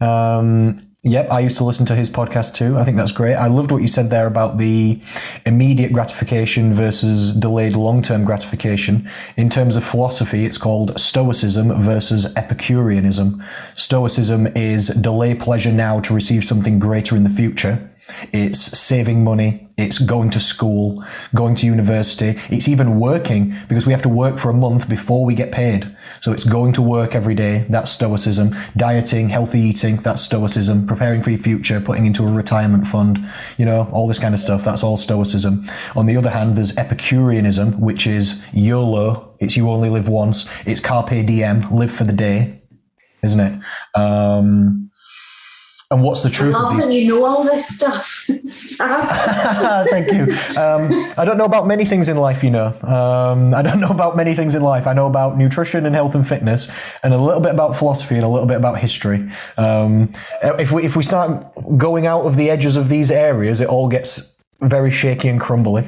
Um, yep, I used to listen to his podcast too. I think that's great. I loved what you said there about the immediate gratification versus delayed long term gratification. In terms of philosophy, it's called Stoicism versus Epicureanism. Stoicism is delay pleasure now to receive something greater in the future. It's saving money. It's going to school, going to university. It's even working because we have to work for a month before we get paid. So it's going to work every day. That's stoicism. Dieting, healthy eating. That's stoicism. Preparing for your future, putting into a retirement fund, you know, all this kind of stuff. That's all stoicism. On the other hand, there's Epicureanism, which is YOLO. It's you only live once. It's carpe diem, live for the day, isn't it? Um, and what's the truth of these? You know all this stuff. Thank you. Um, I don't know about many things in life, you know. Um, I don't know about many things in life. I know about nutrition and health and fitness, and a little bit about philosophy and a little bit about history. Um, if we if we start going out of the edges of these areas, it all gets very shaky and crumbly.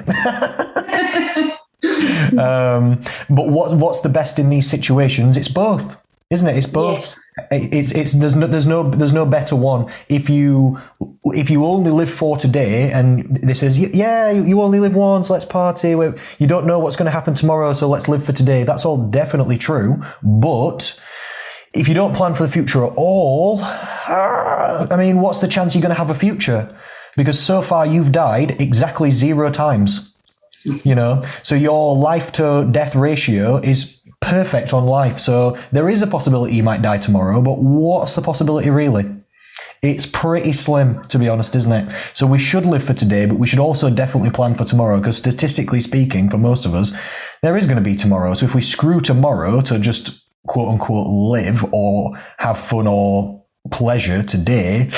um, but what what's the best in these situations? It's both, isn't it? It's both. Yes. It's it's there's no there's no there's no better one. If you if you only live for today, and this is yeah, you only live once. Let's party. You don't know what's going to happen tomorrow, so let's live for today. That's all definitely true. But if you don't plan for the future at all, I mean, what's the chance you're going to have a future? Because so far you've died exactly zero times. You know, so your life to death ratio is perfect on life. So there is a possibility you might die tomorrow, but what's the possibility really? It's pretty slim, to be honest, isn't it? So we should live for today, but we should also definitely plan for tomorrow, because statistically speaking, for most of us, there is going to be tomorrow. So if we screw tomorrow to just quote unquote live or have fun or pleasure today,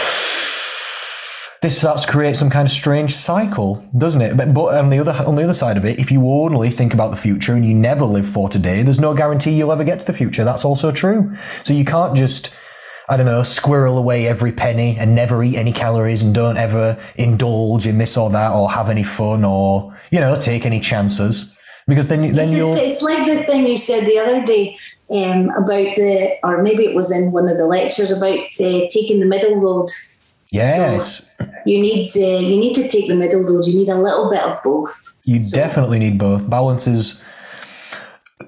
this starts to create some kind of strange cycle, doesn't it? But, but on the other on the other side of it, if you only think about the future and you never live for today, there's no guarantee you'll ever get to the future. That's also true. So you can't just I don't know, squirrel away every penny and never eat any calories and don't ever indulge in this or that or have any fun or, you know, take any chances. Because then, then you'll. It's like the thing you said the other day um, about the, or maybe it was in one of the lectures about uh, taking the middle road Yes. So you need uh, you need to take the middle road. You need a little bit of both. You so. definitely need both. Balance is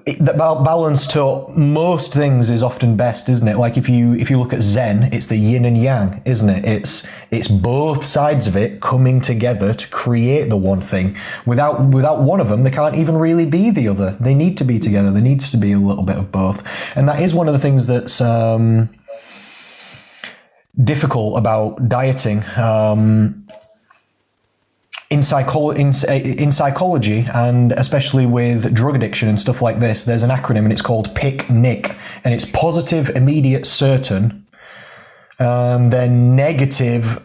the balance to most things is often best, isn't it? Like if you if you look at Zen, it's the yin and yang, isn't it? It's it's both sides of it coming together to create the one thing. Without without one of them, they can't even really be the other. They need to be together. There needs to be a little bit of both, and that is one of the things that's. Um, difficult about dieting. Um, in, psycho- in, in psychology, and especially with drug addiction and stuff like this, there's an acronym and it's called PIC-NIC, and it's positive, immediate, certain, um, then negative,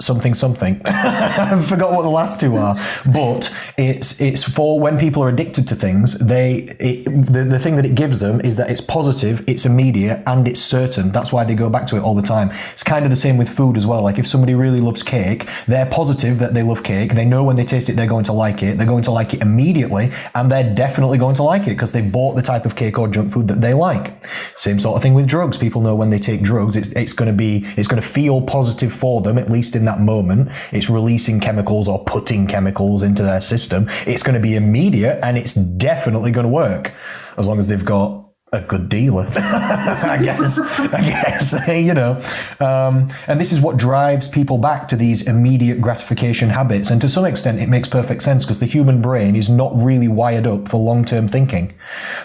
something something. I forgot what the last two are, but it's it's for when people are addicted to things. They it, the the thing that it gives them is that it's positive, it's immediate, and it's certain. That's why they go back to it all the time. It's kind of the same with food as well. Like if somebody really loves cake, they're positive that they love cake. They know when they taste it, they're going to like it. They're going to like it immediately, and they're definitely going to like it because they bought the type of cake or junk food that they like. Same sort of thing with drugs. People know when they take drugs, it's it's going to be it's going to feel positive for them at least in that moment, it's releasing chemicals or putting chemicals into their system. It's going to be immediate and it's definitely going to work as long as they've got a good dealer, I guess. I guess you know, um, and this is what drives people back to these immediate gratification habits. And to some extent, it makes perfect sense because the human brain is not really wired up for long-term thinking.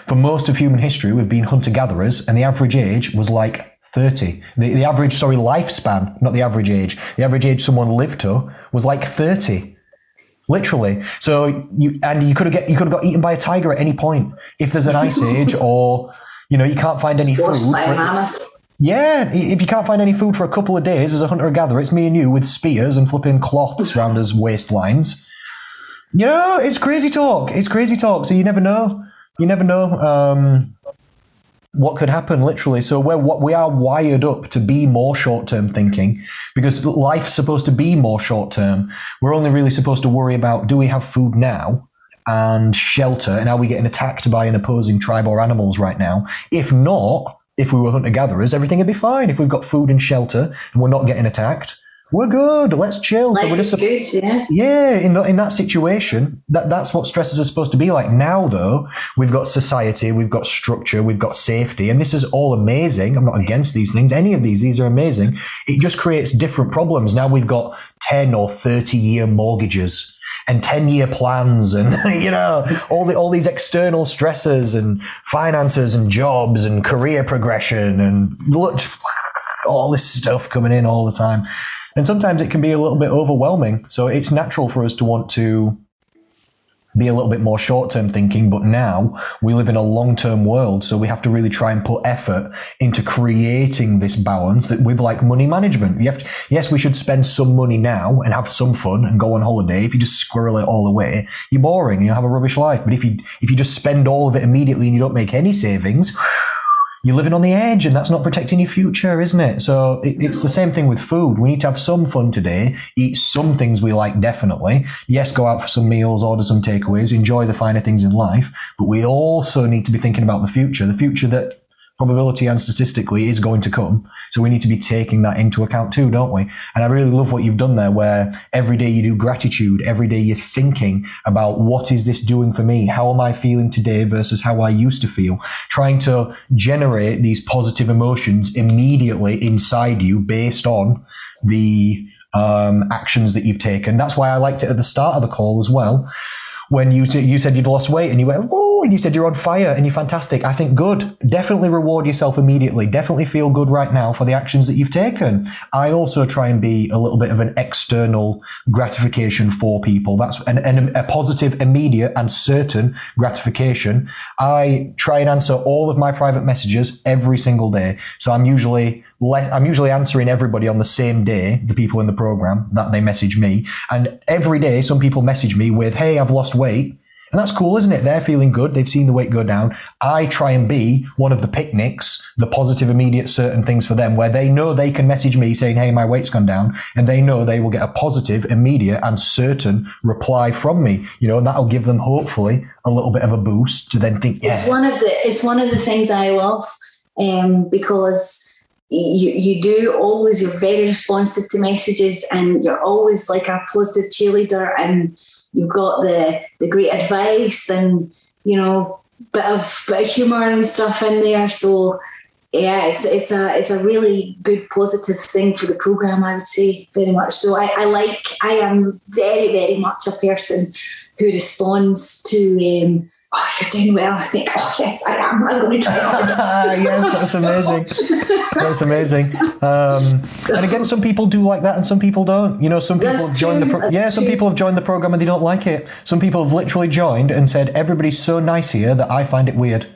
For most of human history, we've been hunter-gatherers, and the average age was like 30. The, the average, sorry, lifespan, not the average age. The average age someone lived to was like 30. Literally. So you, and you could have get, you could have got eaten by a tiger at any point. If there's an ice age or, you know, you can't find any food. Yeah, if you can't find any food for a couple of days as a hunter gatherer, it's me and you with spears and flipping cloths around us waistlines. You know, it's crazy talk. It's crazy talk. So you never know. You never know um, what could happen, literally. So we're what we are wired up to be more short term thinking because life's supposed to be more short term. We're only really supposed to worry about do we have food now and shelter, and are we getting attacked by an opposing tribe or animals right now? If not, if we were hunter gatherers, everything would be fine. If we've got food and shelter and we're not getting attacked, we're good. Let's chill. Life so we're just good, yeah. Yeah, in the, in that situation, that that's what stresses are supposed to be like. Now, though, we've got society, we've got structure, we've got safety, and this is all amazing. I'm not against these things. Any of these, these are amazing. It just creates different problems. Now we've got ten or thirty year mortgages and 10 year plans and you know all the all these external stresses and finances and jobs and career progression and look all this stuff coming in all the time and sometimes it can be a little bit overwhelming. So it's natural for us to want to be a little bit more short term thinking, but now we live in a long term world. So we have to really try and put effort into creating this balance with like money management. You have to, yes, we should spend some money now and have some fun and go on holiday. If you just squirrel it all away, you're boring. and You have a rubbish life. But if you, if you just spend all of it immediately and you don't make any savings, you're living on the edge and that's not protecting your future, isn't it? So it, it's the same thing with food. We need to have some fun today, eat some things we like, definitely. Yes, go out for some meals, order some takeaways, enjoy the finer things in life. But we also need to be thinking about the future, the future that probability and statistically is going to come. So we need to be taking that into account too, don't we? And I really love what you've done there where every day you do gratitude, every day you're thinking about what is this doing for me? How am I feeling today versus how I used to feel? Trying to generate these positive emotions immediately inside you based on the um, actions that you've taken. That's why I liked it at the start of the call as well when you you said you'd lost weight and you went, oh, and you said you're on fire and you're fantastic. I think good. Definitely reward yourself immediately. Definitely feel good right now for the actions that you've taken. I also try and be a little bit of an external gratification for people. That's an, an, a positive, immediate, and certain gratification. I try and answer all of my private messages every single day. So I'm usually I'm usually answering everybody on the same day, the people in the program that they message me. And every day, some people message me with, Hey, I've lost weight. And that's cool, isn't it? They're feeling good. They've seen the weight go down. I try and be one of the picnics, the positive, immediate, certain things for them where they know they can message me saying, Hey, my weight's gone down. And they know they will get a positive, immediate and certain reply from me, you know, and that'll give them hopefully a little bit of a boost to then think, yeah. It's one of the, it's one of the things I love, um, because you, you do always you're very responsive to messages and you're always like a positive cheerleader and you've got the the great advice and you know bit of bit of humor and stuff in there. So yeah it's it's a it's a really good positive thing for the program i would say very much so. I, I like i am very very much a person who responds to um, oh, you're doing well. I think, oh, yes, I am. I'm going to try it. yes, that's amazing. that's amazing. Um, and again, some people do like that and some people don't. You know, some people that's have joined true. the, pro- yeah, some true. people have joined the program and they don't like it. Some people have literally joined and said, everybody's so nice here that I find it weird.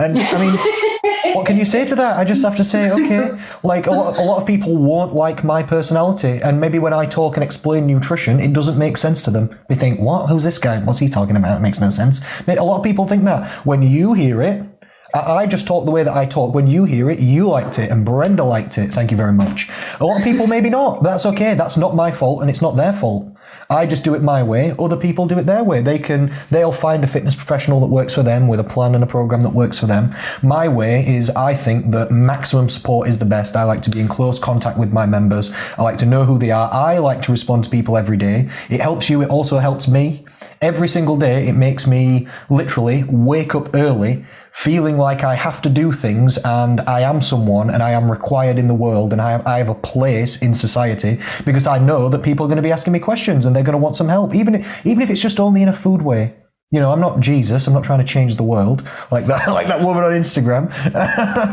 And I mean, what can you say to that? I just have to say, okay. Like a lot, a lot of people won't like my personality, and maybe when I talk and explain nutrition, it doesn't make sense to them. They think, "What? Who's this guy? What's he talking about? It makes no sense." A lot of people think that. When you hear it, I just talk the way that I talk. When you hear it, you liked it, and Brenda liked it. Thank you very much. A lot of people maybe not. That's okay. That's not my fault, and it's not their fault. I just do it my way. Other people do it their way. They can, they'll find a fitness professional that works for them with a plan and a program that works for them. My way is I think that maximum support is the best. I like to be in close contact with my members. I like to know who they are. I like to respond to people every day. It helps you. It also helps me. Every single day, it makes me literally wake up early feeling like I have to do things and I am someone and I am required in the world and I have, I have a place in society because I know that people are going to be asking me questions and they're going to want some help, even even if it's just only in a food way. You know, I'm not Jesus. I'm not trying to change the world like that, like that woman on Instagram.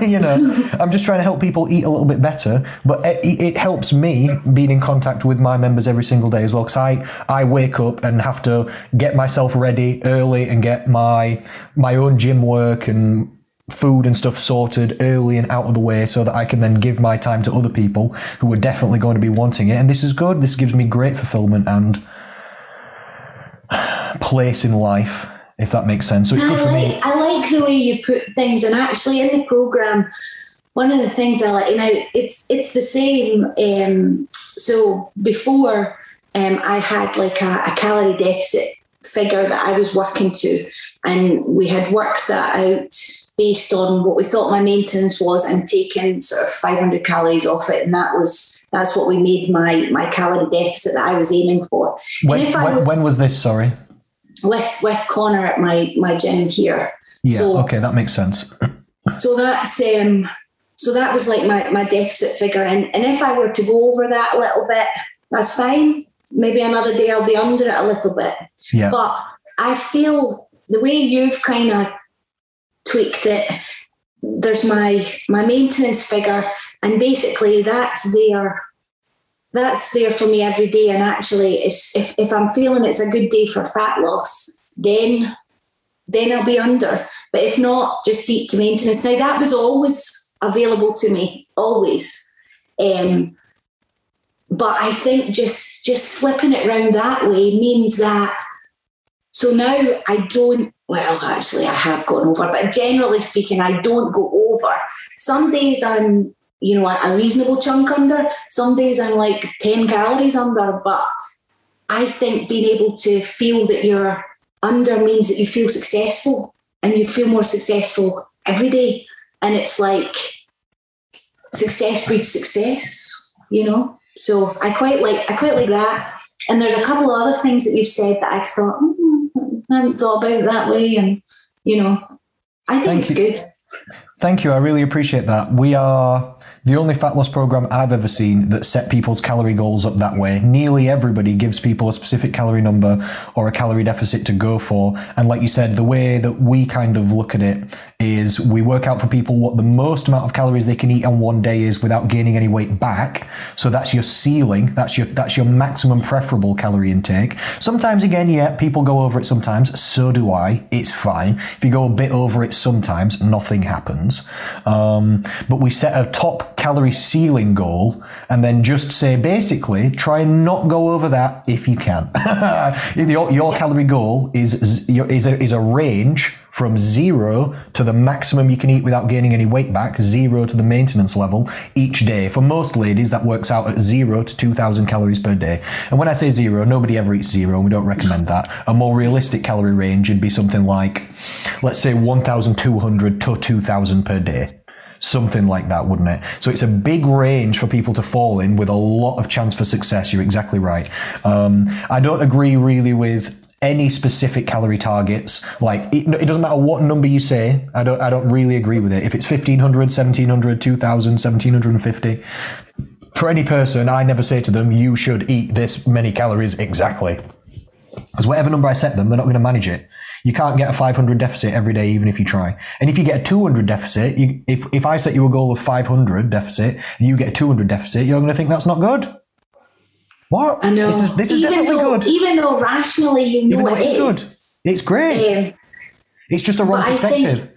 you know, I'm just trying to help people eat a little bit better. But it, it helps me being in contact with my members every single day as well. Because I, I wake up and have to get myself ready early and get my my own gym work and food and stuff sorted early and out of the way so that I can then give my time to other people who are definitely going to be wanting it. And this is good. This gives me great fulfillment and place in life, if that makes sense. So it's good I for like, me. I like the way you put things, and actually in the program, one of the things I like, you know, it's it's the same. Um, so before, um, I had like a, a calorie deficit figure that I was working to, and we had worked that out based on what we thought my maintenance was, and taken sort of 500 calories off it, and that was that's what we made my my calorie deficit that I was aiming for. When, and if I was when was this? Sorry. with with Connor at my my gym here. Yeah. So- okay, that makes sense. So that's um so that was like my, my deficit figure. And and if I were to go over that a little bit, that's fine. Maybe another day I'll be under it a little bit. Yeah. But I feel the way you've kind of tweaked it, there's my my maintenance figure, and basically that's there. That's there for me every day. And actually, if if I'm feeling it's a good day for fat loss, then then I'll be under. But if not, just eat to maintenance. Now that was always available to me, always. Um, but I think just just flipping it around that way means that so now I don't well actually I have gone over, but generally speaking, I don't go over. Some days I'm, you know, a reasonable chunk under, some days I'm like 10 calories under, but I think being able to feel that you're under means that you feel successful and you feel more successful every day. And it's like success breeds success, you know? So I quite like I quite like that. And there's a couple of other things that you've said that I thought, mm, I haven't thought about that way. And, you know, I think Thank it's you. good. Thank you. I really appreciate that. We are the only fat loss program I've ever seen that set people's calorie goals up that way. Nearly everybody gives people a specific calorie number or a calorie deficit to go for. And like you said, the way that we kind of look at it is we work out for people what the most amount of calories they can eat on one day is without gaining any weight back. So that's your ceiling. That's your that's your maximum preferable calorie intake. Sometimes again, yeah, people go over it sometimes. So do I. It's fine. If you go a bit over it sometimes, nothing happens. Um, but we set a top calorie ceiling goal and then just say basically try and not go over that if you can. your your calorie goal is is a, is a range from zero to the maximum you can eat without gaining any weight back, zero to the maintenance level each day. For most ladies, that works out at zero to 2,000 calories per day. And when I say zero, nobody ever eats zero, and we don't recommend that. A more realistic calorie range would be something like, let's say 1,200 to 2,000 per day. Something like that, wouldn't it? So it's a big range for people to fall in with a lot of chance for success. You're exactly right. Um, I don't agree really with any specific calorie targets. Like it, it, doesn't matter what number you say. I don't. I don't really agree with it. If it's 1500, 1700, 2000, 1750. For any person, I never say to them, you should eat this many calories exactly. Because whatever number I set them, they're not going to manage it. You can't get a 500 deficit every day, even if you try. And if you get a 200 deficit, you, if, if I set you a goal of 500 deficit and you get a 200 deficit, you're going to think that's not good. What? I know. This is, this is definitely though, good. Even though rationally you know it it's is. good. It's great. Um, It's just a wrong I think- perspective.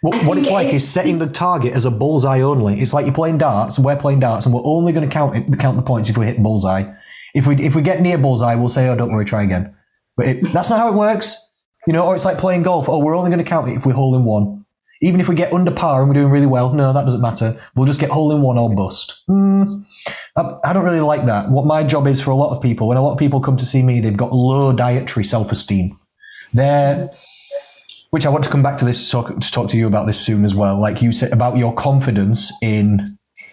what, what it's it like is- is setting the target as a bullseye only. It's like you're playing darts, and we're playing darts, and we're only going to count it, count the points if we hit bullseye. If we if we get near bullseye, we'll say, "Oh, don't worry, try again." But it, that's not how it works, you know. Or it's like playing golf. Oh, we're only going to count it if we hole in one. Even if we get under par and we're doing really well, no, that doesn't matter. We'll just get hole in one or bust. Hmm. I, I don't really like that. What my job is for a lot of people, when a lot of people come to see me, they've got low dietary self-esteem. They're which I want to come back to this to talk, to talk to you about this soon as well. Like you said about your confidence in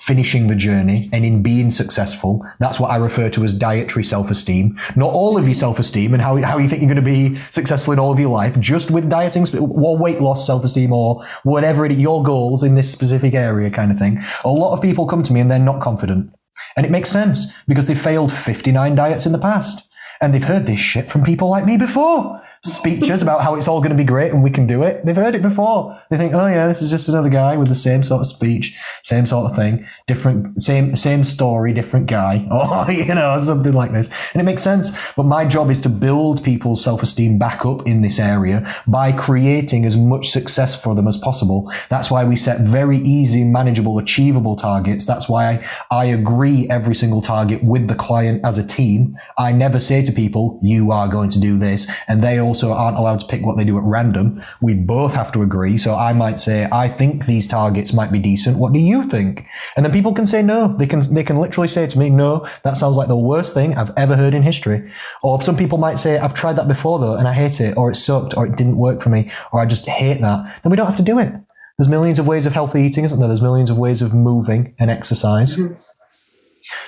finishing the journey and in being successful. That's what I refer to as dietary self-esteem. Not all of your self-esteem and how, how you think you're going to be successful in all of your life, just with dieting or weight loss self-esteem or whatever your goals in this specific area kind of thing. A lot of people come to me and they're not confident. And it makes sense because they've failed 59 diets in the past. And they've heard this shit from people like me before. Speeches about how it's all going to be great and we can do it. They've heard it before. They think, oh yeah, this is just another guy with the same sort of speech, same sort of thing, different, same, same story, different guy, or you know, something like this. And it makes sense. But my job is to build people's self-esteem back up in this area by creating as much success for them as possible. That's why we set very easy, manageable, achievable targets. That's why I agree every single target with the client as a team. I never say to people, you are going to do this, and they also aren't allowed to pick what they do at random. We both have to agree. So I might say, I think these targets might be decent. What do you think? And then people can say no. They can, they can literally say to me, no, that sounds like the worst thing I've ever heard in history. Or some people might say, I've tried that before though, and I hate it, or it sucked, or it didn't work for me, or I just hate that. Then we don't have to do it. There's millions of ways of healthy eating, isn't there? There's millions of ways of moving and exercise.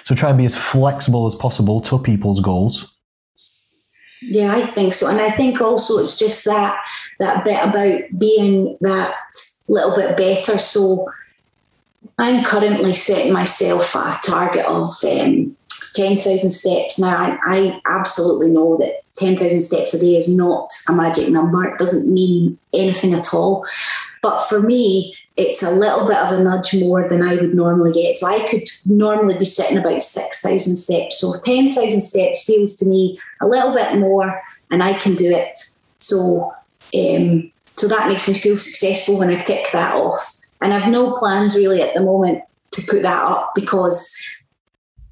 So try and be as flexible as possible to people's goals. Yeah, I think so. And I think also it's just that that bit about being that little bit better. So I'm currently setting myself a target of um, 10,000 steps. Now, I, I absolutely know that 10,000 steps a day is not a magic number. It doesn't mean anything at all. But for me, it's a little bit of a nudge more than I would normally get. So I could normally be sitting about 6,000 steps. So 10,000 steps feels to me a little bit more and I can do it. So, um, so that makes me feel successful when I tick that off. And I've no plans really at the moment to put that up because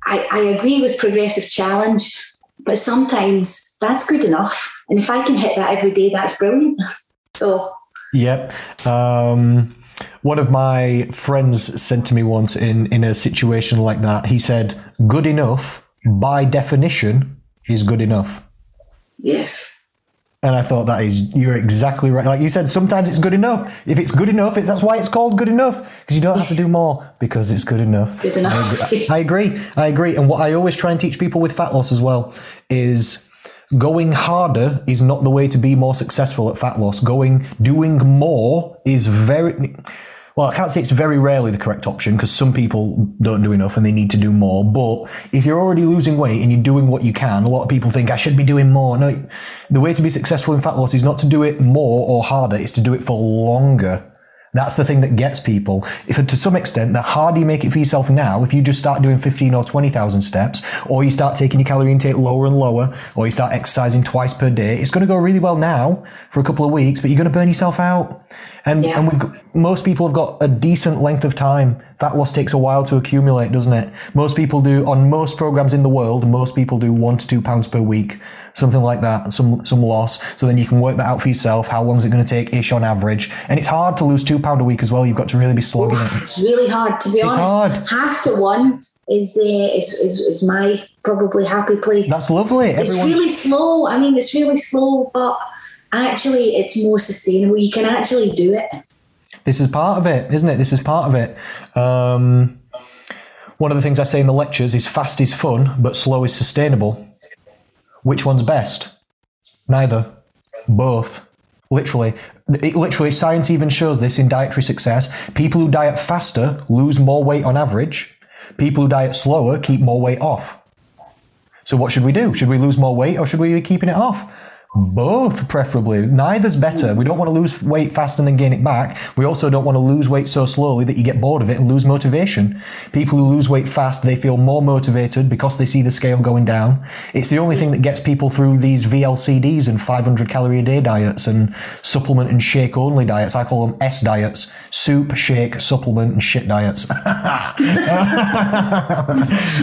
I, I agree with progressive challenge, but sometimes that's good enough. And if I can hit that every day, that's brilliant. So, yep. Um one of my friends said to me once in, in a situation like that, he said, good enough by definition is good enough. Yes. And I thought that is, you're exactly right. Like you said, sometimes it's good enough. If it's good enough, that's why it's called good enough. Because you don't have to do more because it's good enough. Good enough. I agree. I agree. I agree. And what I always try and teach people with fat loss as well is going harder is not the way to be more successful at fat loss. Going, doing more is very, well, I can't say it's very rarely the correct option because some people don't do enough and they need to do more. But if you're already losing weight and you're doing what you can, a lot of people think I should be doing more. No, the way to be successful in fat loss is not to do it more or harder. It's to do it for longer. That's the thing that gets people. If to some extent, the harder you make it for yourself now, if you just start doing 15 or 20,000 steps, or you start taking your calorie intake lower and lower, or you start exercising twice per day, it's going to go really well now for a couple of weeks, but you're going to burn yourself out. And, yeah. and got, most people have got a decent length of time. Fat loss takes a while to accumulate, doesn't it? Most people do, on most programs in the world, most people do one to two pounds per week something like that, some some loss. So then you can work that out for yourself. How long is it going to take ish on average? And it's hard to lose two pound a week as well. You've got to really be slogging Oof, it. It's really hard to be it's honest. Hard. Half to one is, uh, is, is is my probably happy place. That's lovely. It's really slow. I mean, it's really slow, but actually, it's more sustainable. You can actually do it. This is part of it, isn't it? This is part of it. Um, one of the things I say in the lectures is fast is fun, but slow is sustainable. Which one's best? Neither. Both. Literally. It, literally, science even shows this in dietary success. People who diet faster lose more weight on average. People who diet slower keep more weight off. So what should we do? Should we lose more weight or should we be keeping it off? Both, preferably. Neither's better. We don't want to lose weight fast and then gain it back. We also don't want to lose weight so slowly that you get bored of it and lose motivation. People who lose weight fast, they feel more motivated because they see the scale going down. It's the only thing that gets people through these VLCDs and 500 calorie a day diets and supplement and shake only diets. I call them S diets. Soup, shake, supplement, and shit diets.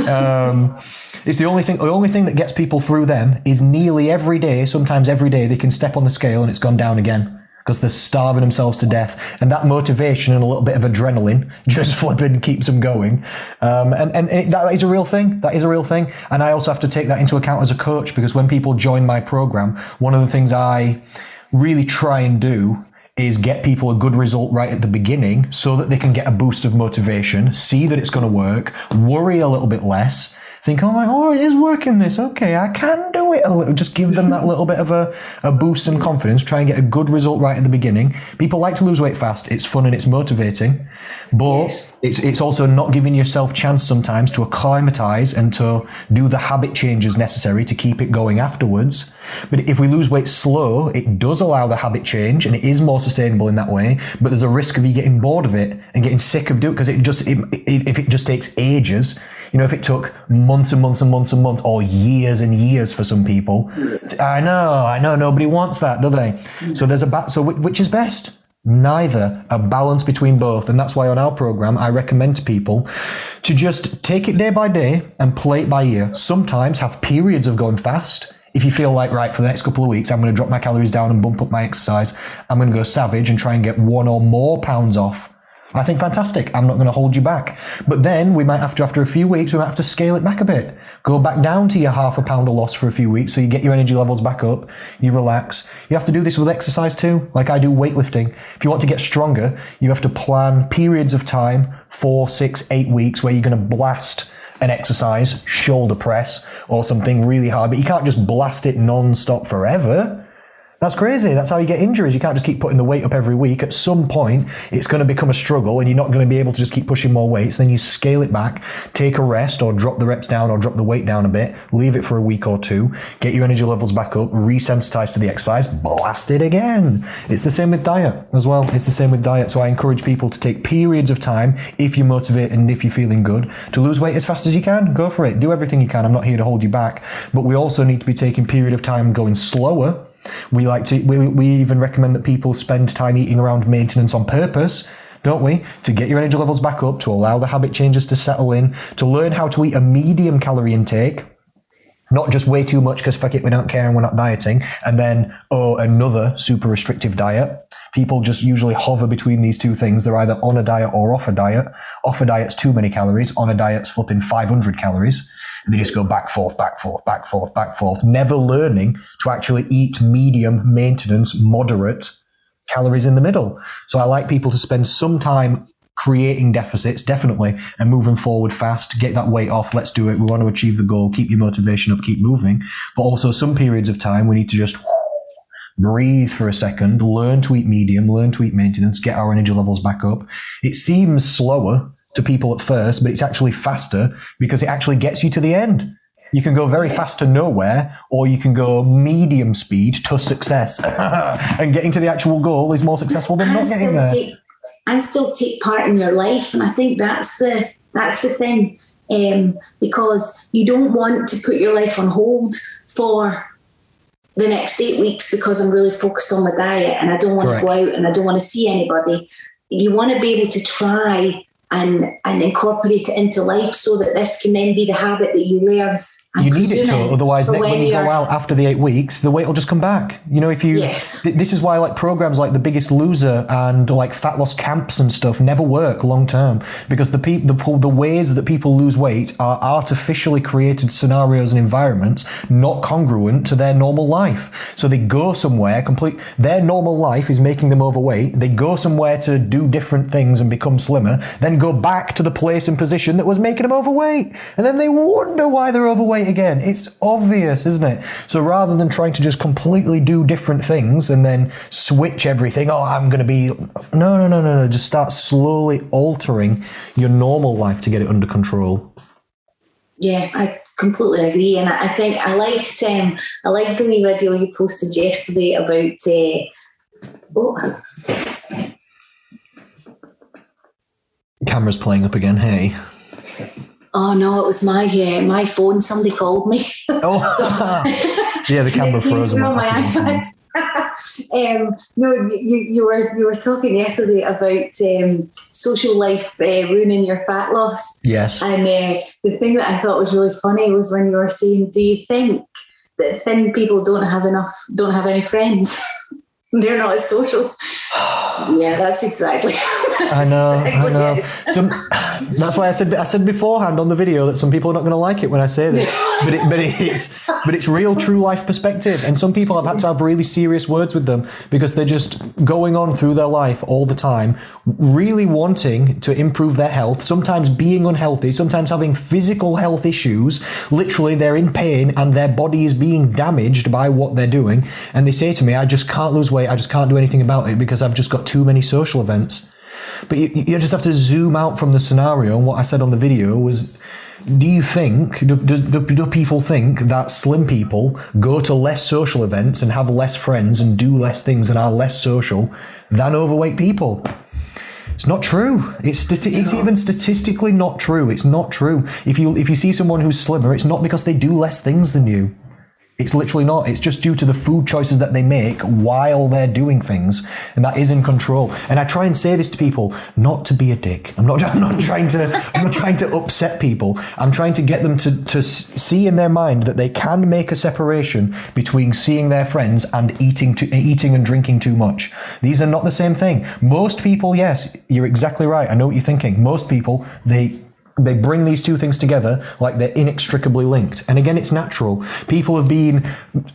um, it's the only thing. The only thing that gets people through them is nearly every day, sometimes every day, they can step on the scale and it's gone down again because they're starving themselves to death. And that motivation and a little bit of adrenaline just flipping keeps them going. Um, and and it, that is a real thing. That is a real thing. And I also have to take that into account as a coach because when people join my program, one of the things I really try and do is get people a good result right at the beginning so that they can get a boost of motivation, see that it's going to work, worry a little bit less, think, oh, my, oh, it is working this. Okay, I can do it a little. Just give them that little bit of a, a boost and confidence. Try and get a good result right at the beginning. People like to lose weight fast. It's fun and it's motivating, but Yes. it's it's also not giving yourself chance sometimes to acclimatize and to do the habit changes necessary to keep it going afterwards. But if we lose weight slow, it does allow the habit change and it is more sustainable in that way. But there's a risk of you getting bored of it and getting sick of doing it because it just it, it, if it just takes ages. You know, if it took months and months and months and months, or years and years for some people, I know, I know, nobody wants that, do they? So there's a ba- so which, is best? Neither. A balance between both. And that's why on our program, I recommend to people to just take it day by day and play it by ear. Sometimes have periods of going fast. If you feel like, right, for the next couple of weeks, I'm going to drop my calories down and bump up my exercise, I'm going to go savage and try and get one or more pounds off. I think fantastic. I'm not going to hold you back. But then we might have to, after a few weeks, we might have to scale it back a bit. Go back down to your half a pound of loss for a few weeks so you get your energy levels back up, you relax. You have to do this with exercise too, like I do weightlifting. If you want to get stronger, you have to plan periods of time, four, six, eight weeks, where you're going to blast an exercise, shoulder press, or something really hard, but you can't just blast it non-stop forever. That's crazy. That's how you get injuries. You can't just keep putting the weight up every week. At some point, it's going to become a struggle and you're not going to be able to just keep pushing more weights. Then you scale it back, take a rest or drop the reps down or drop the weight down a bit, leave it for a week or two, get your energy levels back up, resensitize to the exercise, blast it again. It's the same with diet as well. It's the same with diet. So I encourage people to take periods of time if you're motivated and if you're feeling good to lose weight as fast as you can. Go for it. Do everything you can. I'm not here to hold you back, but we also need to be taking period of time going slower we like to, we, we even recommend that people spend time eating around maintenance on purpose, don't we? To get your energy levels back up, to allow the habit changes to settle in, to learn how to eat a medium calorie intake. Not just way too much because fuck it, we don't care and we're not dieting. And then, oh, another super restrictive diet. People just usually hover between these two things. They're either on a diet or off a diet. Off a diet's too many calories. On a diet's flipping 500 calories. And they just go back, forth, back, forth, back, forth, back, forth, never learning to actually eat medium, maintenance, moderate calories in the middle. So I like people to spend some time creating deficits, definitely, and moving forward fast, get that weight off. Let's do it. We want to achieve the goal, keep your motivation up, keep moving. But also some periods of time we need to just breathe for a second, learn to eat medium, learn to eat maintenance, get our energy levels back up. It seems slower to people at first, but it's actually faster because it actually gets you to the end. You can go very fast to nowhere, or you can go medium speed to success. and getting to the actual goal is more successful than not getting there. And still take part in your life. And I think that's the that's the thing. Um, because you don't want to put your life on hold for the next eight weeks because I'm really focused on my diet and I don't want Correct. to go out and I don't want to see anybody. You want to be able to try and and incorporate it into life so that this can then be the habit that you learn. I'm You need it to, otherwise, when you go out after the eight weeks, the weight will just come back. You know, if you, Yes. th- this is why like programs like The Biggest Loser and like fat loss camps and stuff never work long term because the peop the the ways that people lose weight are artificially created scenarios and environments not congruent to their normal life. So they go somewhere complete. Their normal life is making them overweight. They go somewhere to do different things and become slimmer, then go back to the place and position that was making them overweight, and then they wonder why they're overweight again. It's obvious, isn't it? So rather than trying to just completely do different things and then switch everything, oh, I'm going to be no, no, no, no, no. Just start slowly altering your normal life to get it under control. Yeah, I completely agree, and I I think I liked um, I liked the wee video you posted yesterday about. Uh, oh, Camera's playing up again. Hey. Oh no, it was my uh, my phone. Somebody called me. Oh, yeah, the camera froze. know my iPad. um, no, you, you were you were talking yesterday about um, social life uh, ruining your fat loss, Yes. and uh, the thing that I thought was really funny was when you were saying, "Do you think that thin people don't have enough, don't have any friends? They're not as social." yeah, that's exactly. I know, I know. Some, that's why I said I said beforehand on the video that some people are not going to like it when I say this. but it, but it's but it's real true life perspective. And some people have had to have really serious words with them because they're just going on through their life all the time really wanting to improve their health sometimes being unhealthy sometimes having physical health issues. Literally they're in pain and their body is being damaged by what they're doing. And they say to me I just can't lose weight. I just can't do anything about it because I've just got too many social events. But you, you just have to zoom out from the scenario. And what I said on the video was do you think do, do, do, people think that slim people go to less social events and have less friends and do less things and are less social than overweight people it's not true. It's stati- it's even statistically not true. It's not true. If you if you see someone who's slimmer, it's not because they do less things than you. It's literally not. It's just due to the food choices that they make while they're doing things, and that is in control. And I try and say this to people, not to be a dick. I'm not. I'm not trying to. I'm not trying to upset people. I'm trying to get them to to see in their mind that they can make a separation between seeing their friends and eating to eating and drinking too much. These are not the same thing. Most people, yes, you're exactly right. I know what you're thinking. Most people, they they bring these two things together like they're inextricably linked. And again, it's natural. People have been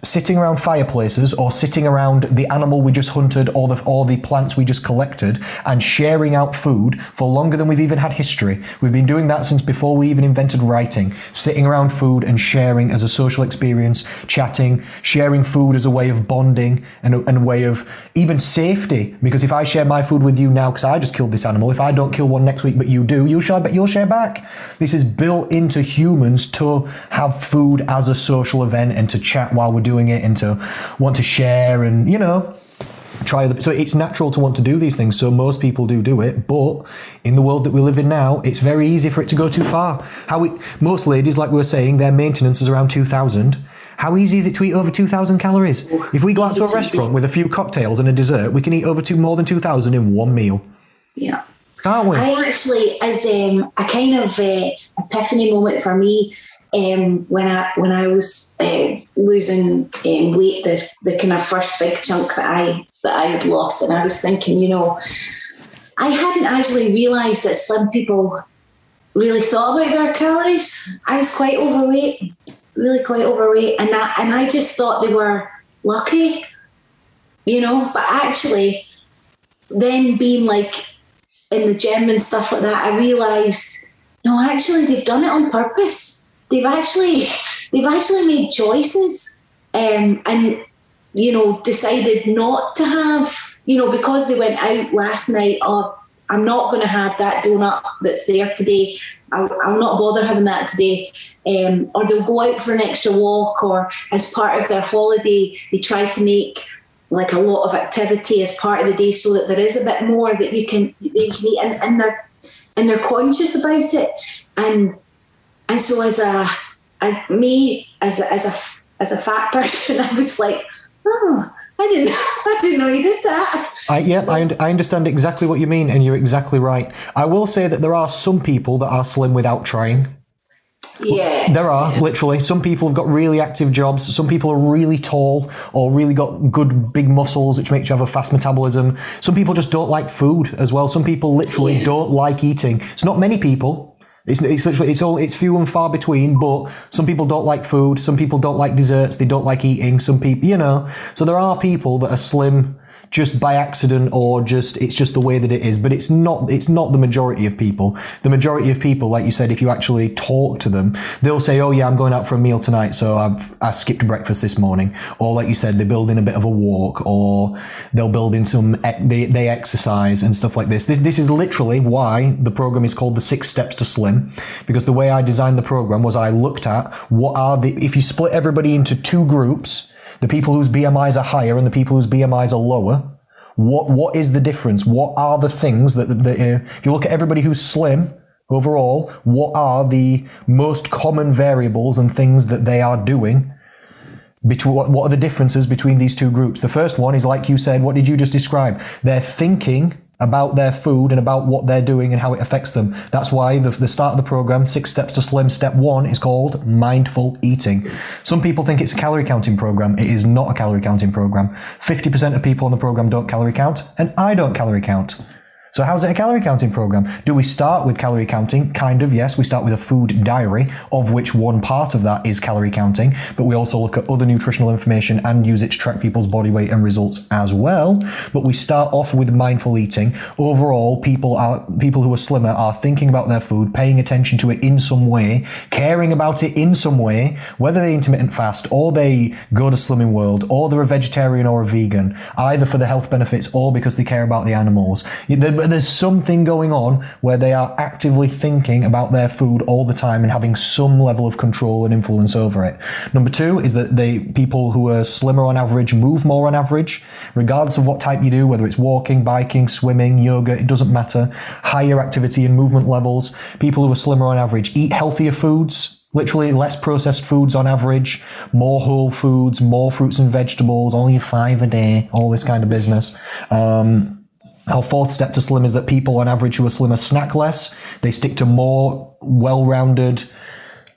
sitting around fireplaces or sitting around the animal we just hunted or the, or the plants we just collected and sharing out food for longer than we've even had history. We've been doing that since before we even invented writing, sitting around food and sharing as a social experience, chatting, sharing food as a way of bonding and a, and a way of even safety. Because if I share my food with you now, because I just killed this animal, if I don't kill one next week but you do, you'll share, but you'll share back. This is built into humans to have food as a social event and to chat while we're doing it and to want to share and, you know, try the, so it's natural to want to do these things so most people do do it but in the world that we live in now it's very easy for it to go too far how we, most ladies like we were saying their maintenance is around 2000 how easy is it to eat over 2,000 calories? If we go out to a restaurant with a few cocktails and a dessert, we can eat over two, more than 2,000 in one meal. Yeah. Can't we? I actually, as um, a kind of uh, epiphany moment for me, um, when I when I was uh, losing um, weight, the the kind of first big chunk that I that I had lost, and I was thinking, you know, I hadn't actually realised that some people really thought about their calories. I was quite overweight, really quite overweight, and I, and I just thought they were lucky, you know. But actually, then being like in the gym and stuff like that, I realised no, actually they've done it on purpose. They've actually they've actually made choices um, and you know decided not to have you know because they went out last night. Oh, I'm not going to have that donut that's there today. I'll, I'll not bother having that today. Um, or they'll go out for an extra walk, or as part of their holiday, they try to make like a lot of activity as part of the day so that there is a bit more that you can that you can eat and, and they're and they're conscious about it. And and so as a as me as a, as a as a fat person I was like oh I didn't I didn't know you did that. I, yeah I, I understand exactly what you mean and you're exactly right. I will say that there are some people that are slim without trying yeah. There are, yeah. literally. Some people have got really active jobs. Some people are really tall or really got good big muscles, which makes you have a fast metabolism. Some people just don't like food as well. Some people literally Yeah. don't like eating. It's not many people. It's, it's literally, it's all, it's few and far between, but some people don't like food. Some people don't like desserts. They don't like eating. Some people, you know, so there are people that are slim just by accident or just it's just the way that it is. But it's not it's not the majority of people. The majority of people like you said if you actually talk to them they'll say oh yeah i'm going out for a meal tonight so i've i skipped breakfast this morning. Or like you said they build in a bit of a walk or they'll build in some they, they exercise and stuff like this. This this is literally why the program is called the six steps to slim because the way i designed the program was i looked at what are the if you split everybody into two groups the people whose BMIs are higher and the people whose BMIs are lower. What what is the difference? What are the things that, that uh, if you look at everybody who's slim overall, what are the most common variables and things that they are doing? Between what, what are the differences between these two groups? The first one is like you said. What did you just describe? They're thinking about their food and about what they're doing and how it affects them. That's why the, the start of the program, Six Steps to Slim, step one is called mindful eating. Some people think it's a calorie counting program. It is not a calorie counting program. 50% of people on the program don't calorie count, and I don't calorie count. So how's it a calorie counting program? Do we start with calorie counting? Kind of, yes. We start with a food diary, of which one part of that is calorie counting, but we also look at other nutritional information and use it to track people's body weight and results as well. But we start off with mindful eating. Overall, people are people who are slimmer are thinking about their food, paying attention to it in some way, caring about it in some way, whether they intermittent fast or they go to Slimming World or they're a vegetarian or a vegan, either for the health benefits or because they care about the animals there's something going on where they are actively thinking about their food all the time and having some level of control and influence over it. Number two is that they people who are slimmer on average move more on average, regardless of what type you do, whether it's walking, biking, swimming, yoga, it doesn't matter. Higher activity and movement levels. People who are slimmer on average eat healthier foods, literally less processed foods on average, more whole foods, more fruits and vegetables, only five a day, all this kind of business. Um, our fourth step to slim is that people on average who are slimmer snack less. They stick to more well-rounded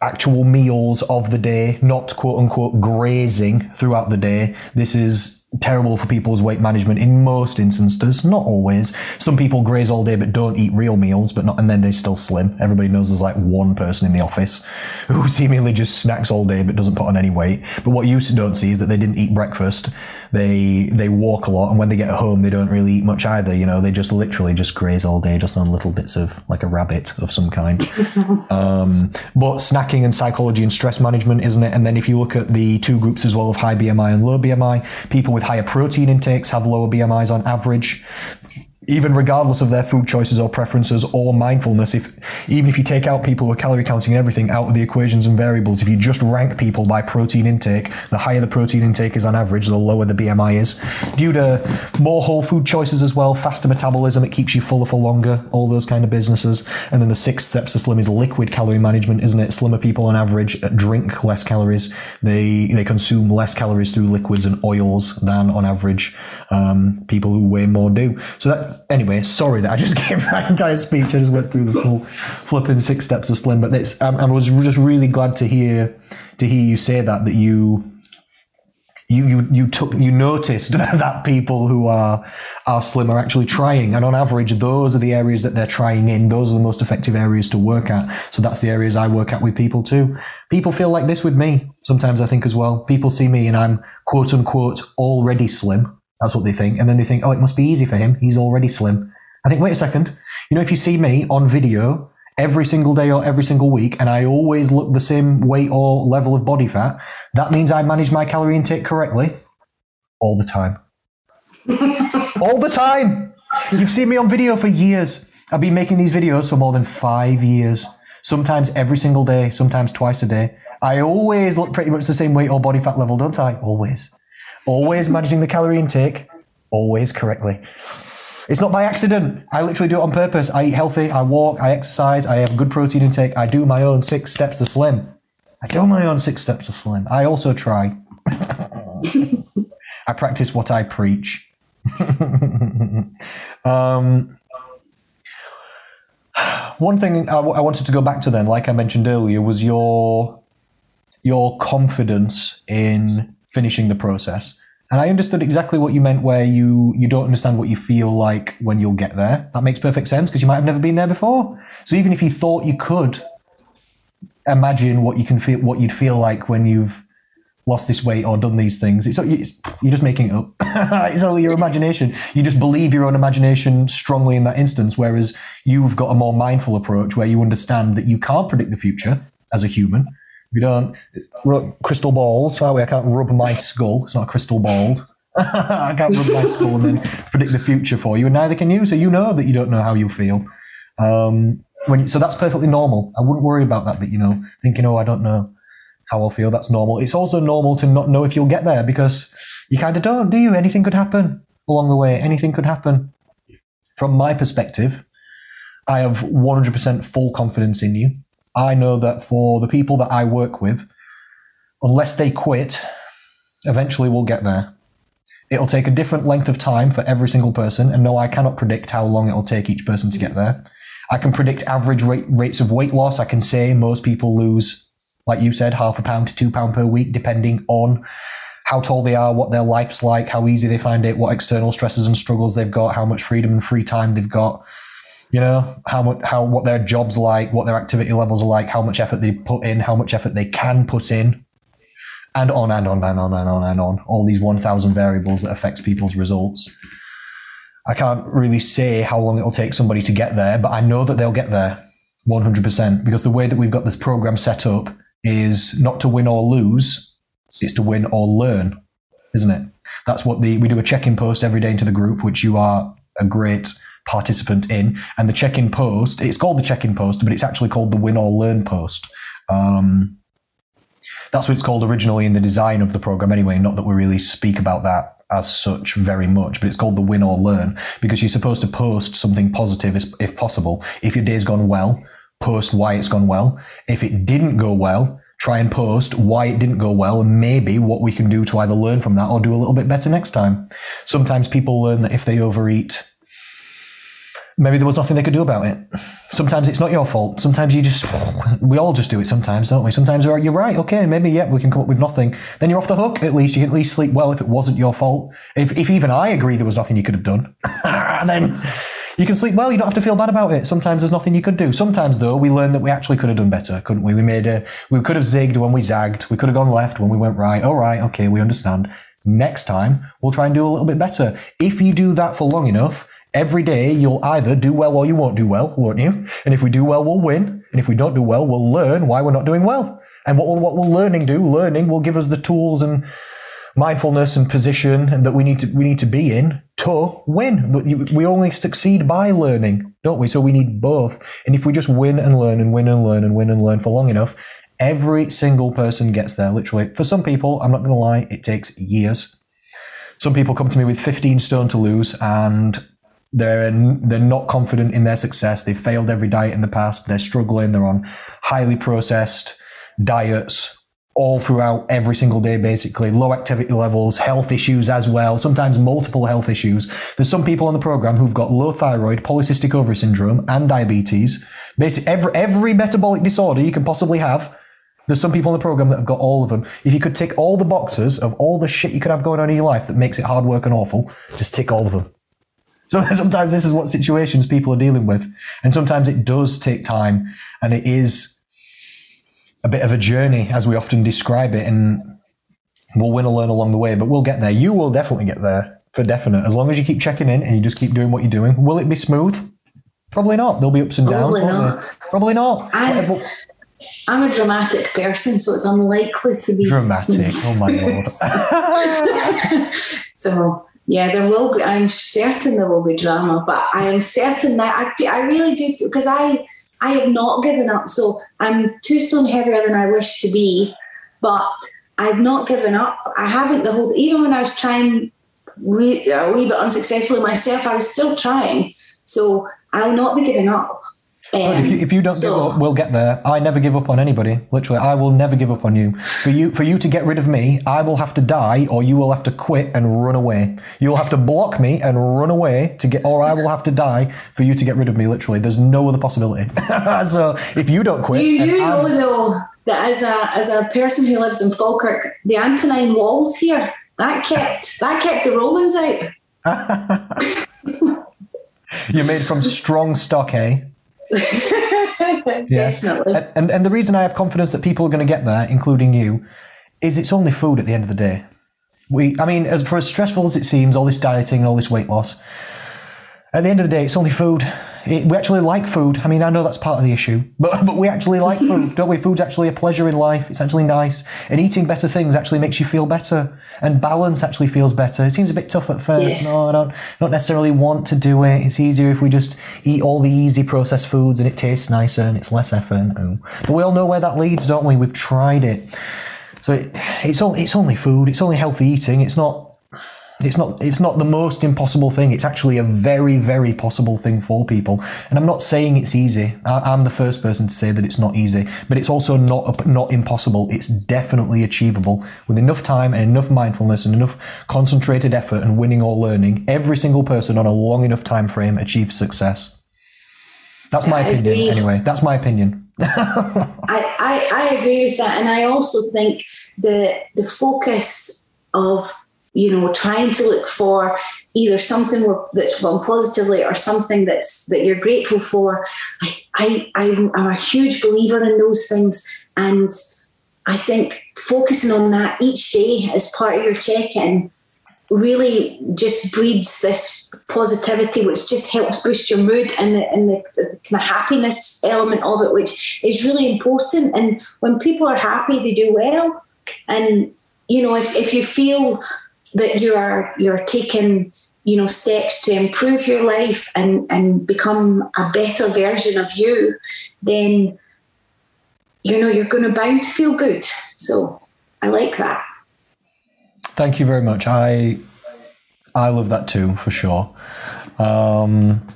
actual meals of the day, not quote unquote grazing throughout the day. This is terrible for people's weight management in most instances, not always. Some people graze all day but don't eat real meals, but not, and then they still slim. Everybody knows there's like one person in the office who seemingly just snacks all day but doesn't put on any weight. But what you don't see is that they didn't eat breakfast. They they walk a lot, and when they get home, they don't really eat much either. You know, they just literally just graze all day, just on little bits of like a rabbit of some kind. um, but snacking and psychology and stress management, isn't it? And then if you look at the two groups as well of high BMI and low BMI, people with higher protein intakes have lower BMIs on average even regardless of their food choices or preferences or mindfulness, if even if you take out people who are calorie counting and everything out of the equations and variables, if you just rank people by protein intake, the higher the protein intake is on average, the lower the BMI is. Due to more whole food choices as well, faster metabolism, it keeps you fuller for longer, all those kind of businesses. And then the sixth steps to slim is liquid calorie management, isn't it? Slimmer people on average drink less calories. They they consume less calories through liquids and oils than on average um, people who weigh more do. So that anyway, sorry that I just gave that entire speech. I just went through the full flipping six steps of slim. But it's, um, I was just really glad to hear to hear you say that that you you you you took you noticed that people who are are slim are actually trying, and on average, those are the areas that they're trying in. Those are the most effective areas to work at. So that's the areas I work at with people too. People feel like this with me sometimes. I think as well. People see me and I'm quote unquote already slim that's what they think. And then they think, oh, it must be easy for him. He's already slim. I think, wait a second. You know, if you see me on video every single day or every single week and I always look the same weight or level of body fat, that means I manage my calorie intake correctly all the time. all the time. You've seen me on video for years. I've been making these videos for more than five years. Sometimes every single day, sometimes twice a day. I always look pretty much the same weight or body fat level, don't I? Always always managing the calorie intake, always correctly. It's not by accident. I literally do it on purpose. I eat healthy, I walk, I exercise, I have good protein intake, I do my own six steps to slim. I do my own six steps to slim. I also try. I practice what I preach. um, one thing I, w- I wanted to go back to then, like I mentioned earlier, was your your confidence in finishing the process. And I understood exactly what you meant where you, you don't understand what you feel like when you'll get there. That makes perfect sense because you might have never been there before. So even if you thought you could imagine what you can feel, what you'd feel like when you've lost this weight or done these things, it's, it's you're just making it up. it's only your imagination. You just believe your own imagination strongly in that instance. Whereas you've got a more mindful approach where you understand that you can't predict the future as a human we don't crystal balls. Sorry, I can't rub my skull. It's not a crystal ball. I can't rub my skull and then predict the future for you, and neither can you. So you know that you don't know how you feel. Um, when you, so that's perfectly normal. I wouldn't worry about that. But you know, thinking, oh, I don't know how I'll feel. That's normal. It's also normal to not know if you'll get there because you kind of don't, do you? Anything could happen along the way. Anything could happen. From my perspective, I have 100% full confidence in you. I know that for the people that I work with, unless they quit, eventually we'll get there. It'll take a different length of time for every single person, and no, I cannot predict how long it'll take each person to get there. I can predict average rate, rates of weight loss. I can say most people lose, like you said, half a pound to two pound per week, depending on how tall they are, what their life's like, how easy they find it, what external stresses and struggles they've got, how much freedom and free time they've got. You know how much, how what their jobs like, what their activity levels are like, how much effort they put in, how much effort they can put in, and on and on and on and on and on. All these one thousand variables that affects people's results. I can't really say how long it'll take somebody to get there, but I know that they'll get there 100% because the way that we've got this program set up is not to win or lose, it's to win or learn, isn't it? That's what the we do a check-in post every day into the group, which you are a great participant in. And the check-in post, it's called the check-in post, but it's actually called the win or learn post. Um, that's what it's called originally in the design of the program, anyway. Not that we really speak about that as such very much, but it's called the win or learn because you're supposed to post something positive if possible. If your day's gone well, post why it's gone well. If it didn't go well, try and post why it didn't go well and maybe what we can do to either learn from that or do a little bit better next time. Sometimes people learn that if they overeat, maybe there was nothing they could do about it. Sometimes it's not your fault. Sometimes you just, we all just do it sometimes, don't we? Sometimes you're right, okay, maybe, yeah, we can come up with nothing. Then you're off the hook, at least. You can at least sleep well if it wasn't your fault. If, if even I agree there was nothing you could have done, And then you can sleep well. You don't have to feel bad about it. Sometimes there's nothing you could do. Sometimes, though, we learn that we actually could have done better, couldn't we? We made a, we could have zigged when we zagged. We could have gone left when we went right. All right, okay, we understand. Next time, we'll try and do a little bit better. If you do that for long enough, every day you'll either do well or you won't do well, won't you? And if we do well, we'll win. And if we don't do well, we'll learn why we're not doing well. And what will, what will learning do? Learning will give us the tools and mindfulness and position that we need to we need to be in to win. We only succeed by learning, don't we? So we need both. And if we just win and learn and win and learn and win and learn for long enough, every single person gets there. Literally, for some people, I'm not going to lie, it takes years. Some people come to me with 15 stone to lose and they're they're not confident in their success. They've failed every diet in the past. They're struggling. They're on highly processed diets all throughout every single day, basically. Low activity levels, health issues as well, sometimes multiple health issues. There's some people on the program who've got low thyroid, polycystic ovary syndrome, and diabetes. Basically, every, every metabolic disorder you can possibly have. There's some people on the program that have got all of them. If you could tick all the boxes of all the shit you could have going on in your life that makes it hard work and awful, just tick all of them. So sometimes this is what situations people are dealing with. And sometimes it does take time and it is a bit of a journey as we often describe it. And we'll win or learn along the way, but we'll get there. You will definitely get there for definite. As long as you keep checking in and you just keep doing what you're doing. Will it be smooth? Probably not. There'll be ups and downs. Probably not. Probably not. I'm a dramatic person, so it's unlikely to be dramatic. Smooth. Oh my lord. so yeah, there will be. I'm certain there will be drama, but I am certain that I, I really do because I I have not given up. So I'm two stone heavier than I wish to be, but I've not given up. I haven't the whole. Even when I was trying re, a wee bit unsuccessfully myself, I was still trying. So I'll not be giving up. Um, if, you, if you don't so, give up, we'll get there. I never give up on anybody. Literally, I will never give up on you. For you, for you to get rid of me, I will have to die, or you will have to quit and run away. You'll have to block me and run away to get, or I will have to die for you to get rid of me. Literally, there's no other possibility. so if you don't quit, you do know though that as a as a person who lives in Falkirk, the Antonine walls here that kept that kept the Romans out. You're made from strong stock, eh? yes. Definitely. And, and the reason I have confidence that people are going to get there, including you, is it's only food at the end of the day. We, I mean, as for as stressful as it seems, all this dieting and all this weight loss, at the end of the day, it's only food. It, we actually like food. I mean, I know that's part of the issue, but but we actually like food, don't we? Food's actually a pleasure in life. It's actually nice, and eating better things actually makes you feel better, and balance actually feels better. It seems a bit tough at first. Yes. No, I don't don't necessarily want to do it. It's easier if we just eat all the easy processed foods, and it tastes nicer and it's less effort. Oh. But we all know where that leads, don't we? We've tried it. So it, it's only it's only food. It's only healthy eating. It's not it's not it's not the most impossible thing. It's actually a very very possible thing for people. And I'm not saying it's easy. I, am the first person to say that it's not easy, but it's also not not impossible. It's definitely achievable with enough time and enough mindfulness and enough concentrated effort and winning or learning. Every single person on a long enough time frame achieves success. That's my I opinion, agree. anyway. That's my opinion. I, I I agree with that, and I also think the the focus of you know trying to look for either something that's gone positively or something that's that you're grateful for. I, I I'm, I'm a huge believer in those things, and I think focusing on that each day as part of your check-in really just breeds this positivity, which just helps boost your mood and the, and the, the kind of happiness element of it, which is really important. And when people are happy, they do well. And you know, if, if you feel that you are you're taking you know steps to improve your life and and become a better version of you, then you know you're going to bound to feel good. So I like that. Thank you very much. I I love that too for sure. Um,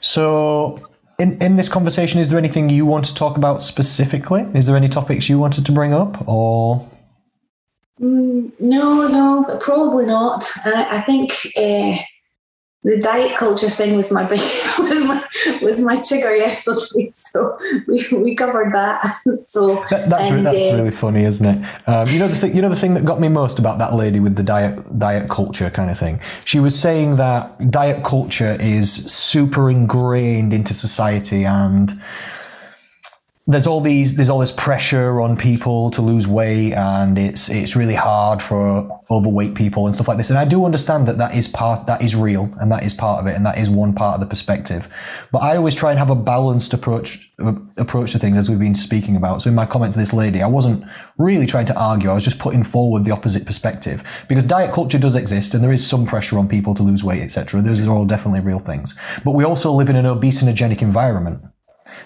so in in this conversation, is there anything you want to talk about specifically? Is there any topics you wanted to bring up or? Mm, no, no, probably not. I, I think uh, the diet culture thing was my big was my was my trigger yesterday. So we, we covered that. So that, that's and, that's uh, really funny, isn't it? Um, you know the thing, you know the thing that got me most about that lady with the diet diet culture kind of thing. She was saying that diet culture is super ingrained into society and there's all these there's all this pressure on people to lose weight and it's it's really hard for overweight people and stuff like this. And I do understand that that is part that is real and that is part of it and that is one part of the perspective. But I always try and have a balanced approach approach to things as we've been speaking about. So in my comment to this lady I wasn't really trying to argue I was just putting forward the opposite perspective. Because diet culture does exist and there is some pressure on people to lose weight etc those are all definitely real things. But we also live in an obesogenic environment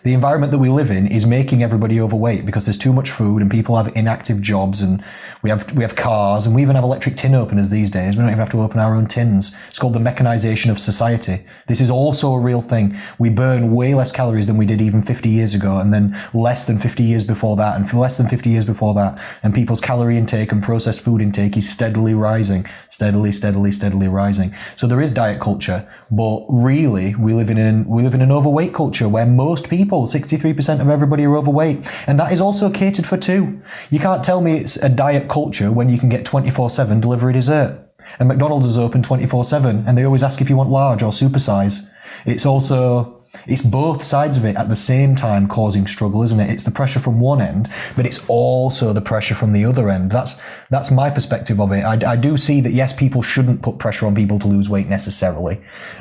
the environment that we live in is making everybody overweight because there's too much food and people have inactive jobs and we have we have cars and we even have electric tin openers these days. We don't even have to open our own tins. It's called the mechanization of society. This is also a real thing. We burn way less calories than we did even 50 years ago and then less than 50 years before that and for less than 50 years before that. And people's calorie intake and processed food intake is steadily rising, steadily, steadily, steadily rising. So there is diet culture, but really we live in an, we live in an overweight culture where most people people. 63% of everybody are overweight. And that is also catered for too. You can't tell me it's a diet culture when you can get 24 7 delivery dessert. And McDonald's is open 24 7 and they always ask if you want large or supersize. It's also it's both sides of it at the same time causing struggle, isn't it? It's the pressure from one end, but it's also the pressure from the other end. That's that's my perspective of it. I, I do see that yes, people shouldn't put pressure on people to lose weight necessarily.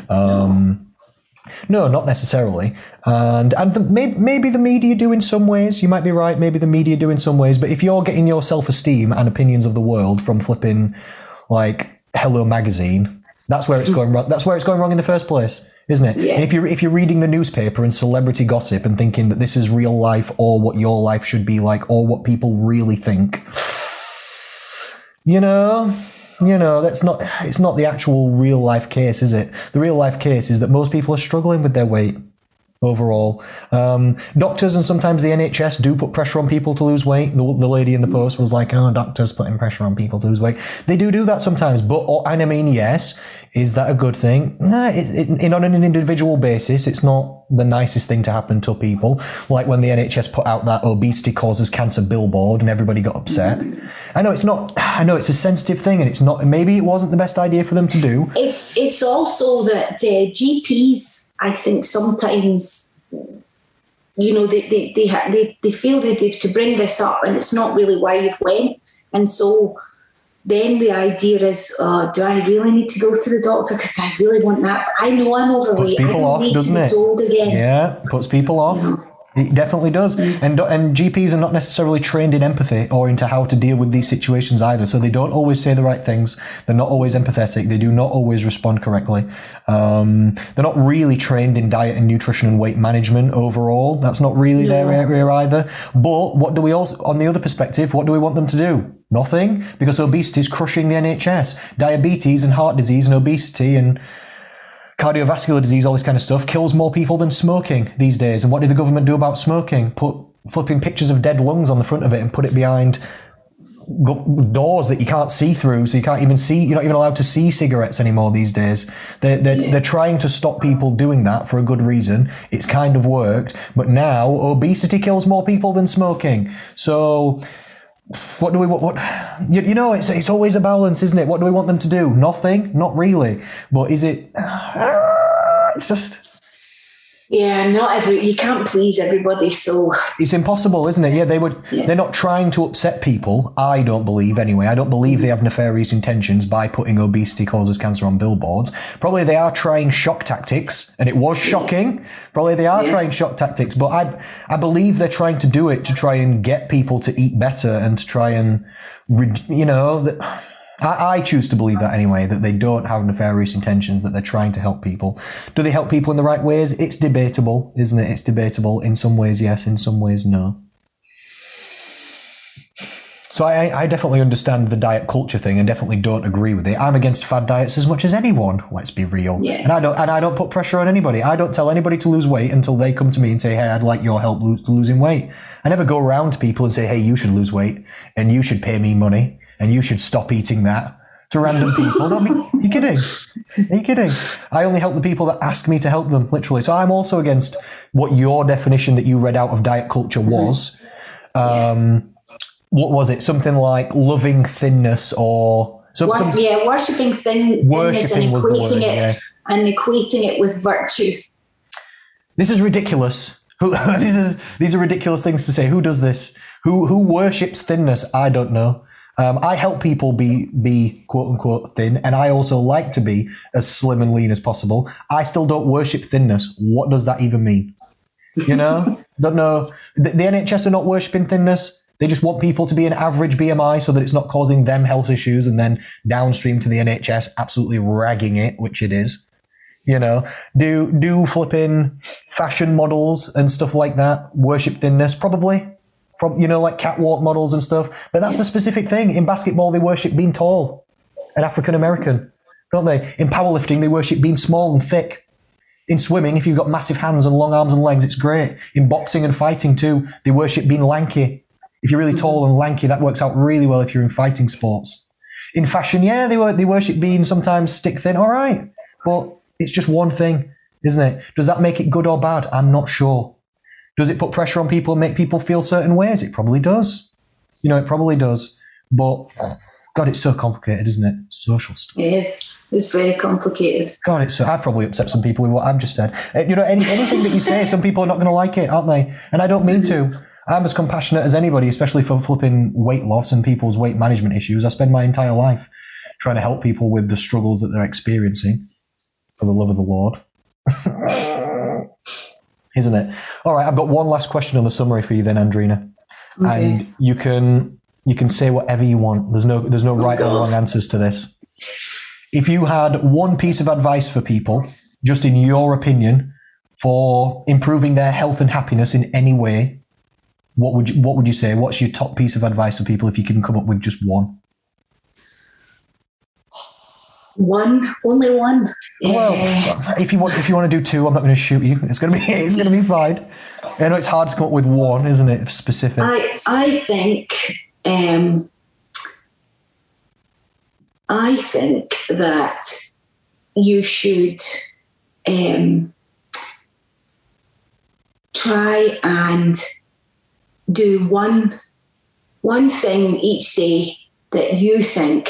Um, no, not necessarily. And and the, maybe, maybe the media do in some ways. You might be right. Maybe the media do in some ways. But if you're getting your self esteem and opinions of the world from flipping like Hello Magazine, that's where it's going wrong. That's where it's going wrong in the first place, isn't it? Yeah. And if you're if you're reading the newspaper and celebrity gossip and thinking that this is real life or what your life should be like or what people really think, you know you know, that's not, it's not the actual real life case, is it? The real life case is that most people are struggling with their weight overall. Um, doctors and sometimes the NHS do put pressure on people to lose weight. The, the, lady in the post was like, "Oh, doctors putting pressure on people to lose weight." They do do that sometimes, but and I mean, yes, is that a good thing? Nah, it, it, on an individual basis, it's not the nicest thing to happen to people. Like when the NHS put out that obesity causes cancer billboard, and everybody got upset. I know it's not. I know it's a sensitive thing, and it's not. Maybe it wasn't the best idea for them to do. It's it's also that uh, GPs I think sometimes, you know, they they they, they, they feel that they've to bring this up, and it's not really why you've went, and so then the idea is, uh, do I really need to go to the doctor because I really want that? I know I'm overweight. Puts people off, doesn't it? Yeah, puts people off. It definitely does. And and GPs are not necessarily trained in empathy or into how to deal with these situations either. So they don't always say the right things. They're not always empathetic. They do not always respond correctly. Um, they're not really trained in diet and nutrition and weight management overall. That's not really their area either. But what do we also, on the other perspective, what do we want them to do? Nothing, because obesity is crushing the NHS. Diabetes and heart disease and obesity and cardiovascular disease, all this kind of stuff, kills more people than smoking these days. And what did the government do about smoking? Put flipping pictures of dead lungs on the front of it and put it behind doors that you can't see through, so you can't even see. You're not even allowed to see cigarettes anymore these days. They're they're, yeah. they're trying to stop people doing that for a good reason. It's kind of worked, but now obesity kills more people than smoking. So what do we want? What you, you know, it's it's always a balance, isn't it? What do we want them to do? Nothing, not really. But is it? It's just Yeah, not every you can't please everybody. So it's impossible, isn't it? Yeah, they would. Yeah. They're not trying to upset people. I don't believe, anyway. I don't believe they have nefarious intentions by putting obesity causes cancer on billboards. Probably they are trying shock tactics, and it was shocking. Probably they are Yes. trying shock tactics, but I, I believe they're trying to do it to try and get people to eat better and to try and, you know, that. I, I choose to believe that anyway, that they don't have nefarious intentions, that they're trying to help people. Do they help people in the right ways? It's debatable, isn't it? It's debatable. In some ways, yes. In some ways, no. So I, I definitely understand the diet culture thing and definitely don't agree with it. I'm against fad diets as much as anyone. Let's be real. Yeah. And I don't and I don't put pressure on anybody. I don't tell anybody to lose weight until they come to me and say, "Hey, I'd like your help lo- losing weight." I never go around to people and say, "Hey, you should lose weight and you should pay me money and you should stop eating that." To random people. Don't be, you kidding? Are you kidding? I only help the people that ask me to help them, literally. So I'm also against what your definition that you read out of diet culture was Um, what was it? Something like loving thinness or Wor- some yeah, worshipping thin, thinness and equating word. it Yes. and equating it with virtue. This is ridiculous. Who, this is these are ridiculous things to say. Who does this? Who who worships thinness? I don't know. Um, I help people be be quote unquote thin, and I also like to be as slim and lean as possible. I still don't worship thinness. What does that even mean? You know, don't know. The, the NHS are not worshipping thinness. They just want people to be an average BMI so that it's not causing them health issues, and then downstream to the NHS absolutely ragging it, which it is. You know, do do flipping fashion models and stuff like that worship thinness? Probably. From you know, like catwalk models and stuff. But that's a specific thing. In basketball, they worship being tall and African American, don't they? In powerlifting, they worship being small and thick. In swimming, if you've got massive hands and long arms and legs, it's great. In boxing and fighting too, they worship being lanky. If you're really tall and lanky, that works out really well if you're in fighting sports. In fashion, yeah, they wor- they worship being sometimes stick thin. All right, but it's just one thing, isn't it? Does that make it good or bad? I'm not sure. Does it put pressure on people and make people feel certain ways? It probably does. You know, it probably does. But God, it's so complicated, isn't it? Social stuff. It is. It's very complicated. God, it's so. I'd probably upset some people with what I've just said. Uh, You know, any, anything that you say, some people are not going to like it, aren't they? And I don't mean to. I'm as compassionate as anybody, especially for flipping weight loss and people's weight management issues. I spend my entire life trying to help people with the struggles that they're experiencing. For the love of the Lord. Isn't it? All right, I've got one last question on the summary for you then, Andrina. And you can you can say whatever you want. There's no there's no right or wrong answers to this. If you had one piece of advice for people, just in your opinion, for improving their health and happiness in any way, what would you, what would you say? What's your top piece of advice for people if you can come up with just one? One, only one. Well, Eh, if you want if you want to do two, I'm not going to shoot you. It's going to be it's going to be fine. I know it's hard to come up with one, isn't it? Specific. I I think um, I think that you should um, try and do one one thing each day that you think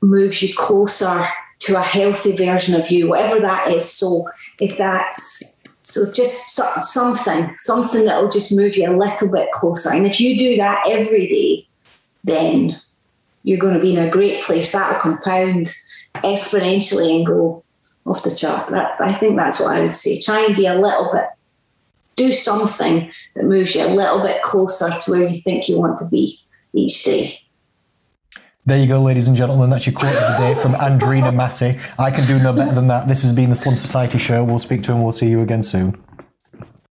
moves you closer to a healthy version of you, whatever that is. So if that's so just so- something, something that will just move you a little bit closer. And if you do that every day, then you're going to be in a great place. That'll compound exponentially and go off the chart. That, I think that's what I would say. Try and be a little bit, do something that moves you a little bit closer to where you think you want to be each day. There you go, ladies and gentlemen. That's your quote of the day from Andrina Massey. I can do no better than that. This has been the Slum Society Show. We'll speak to him. We'll see you again soon.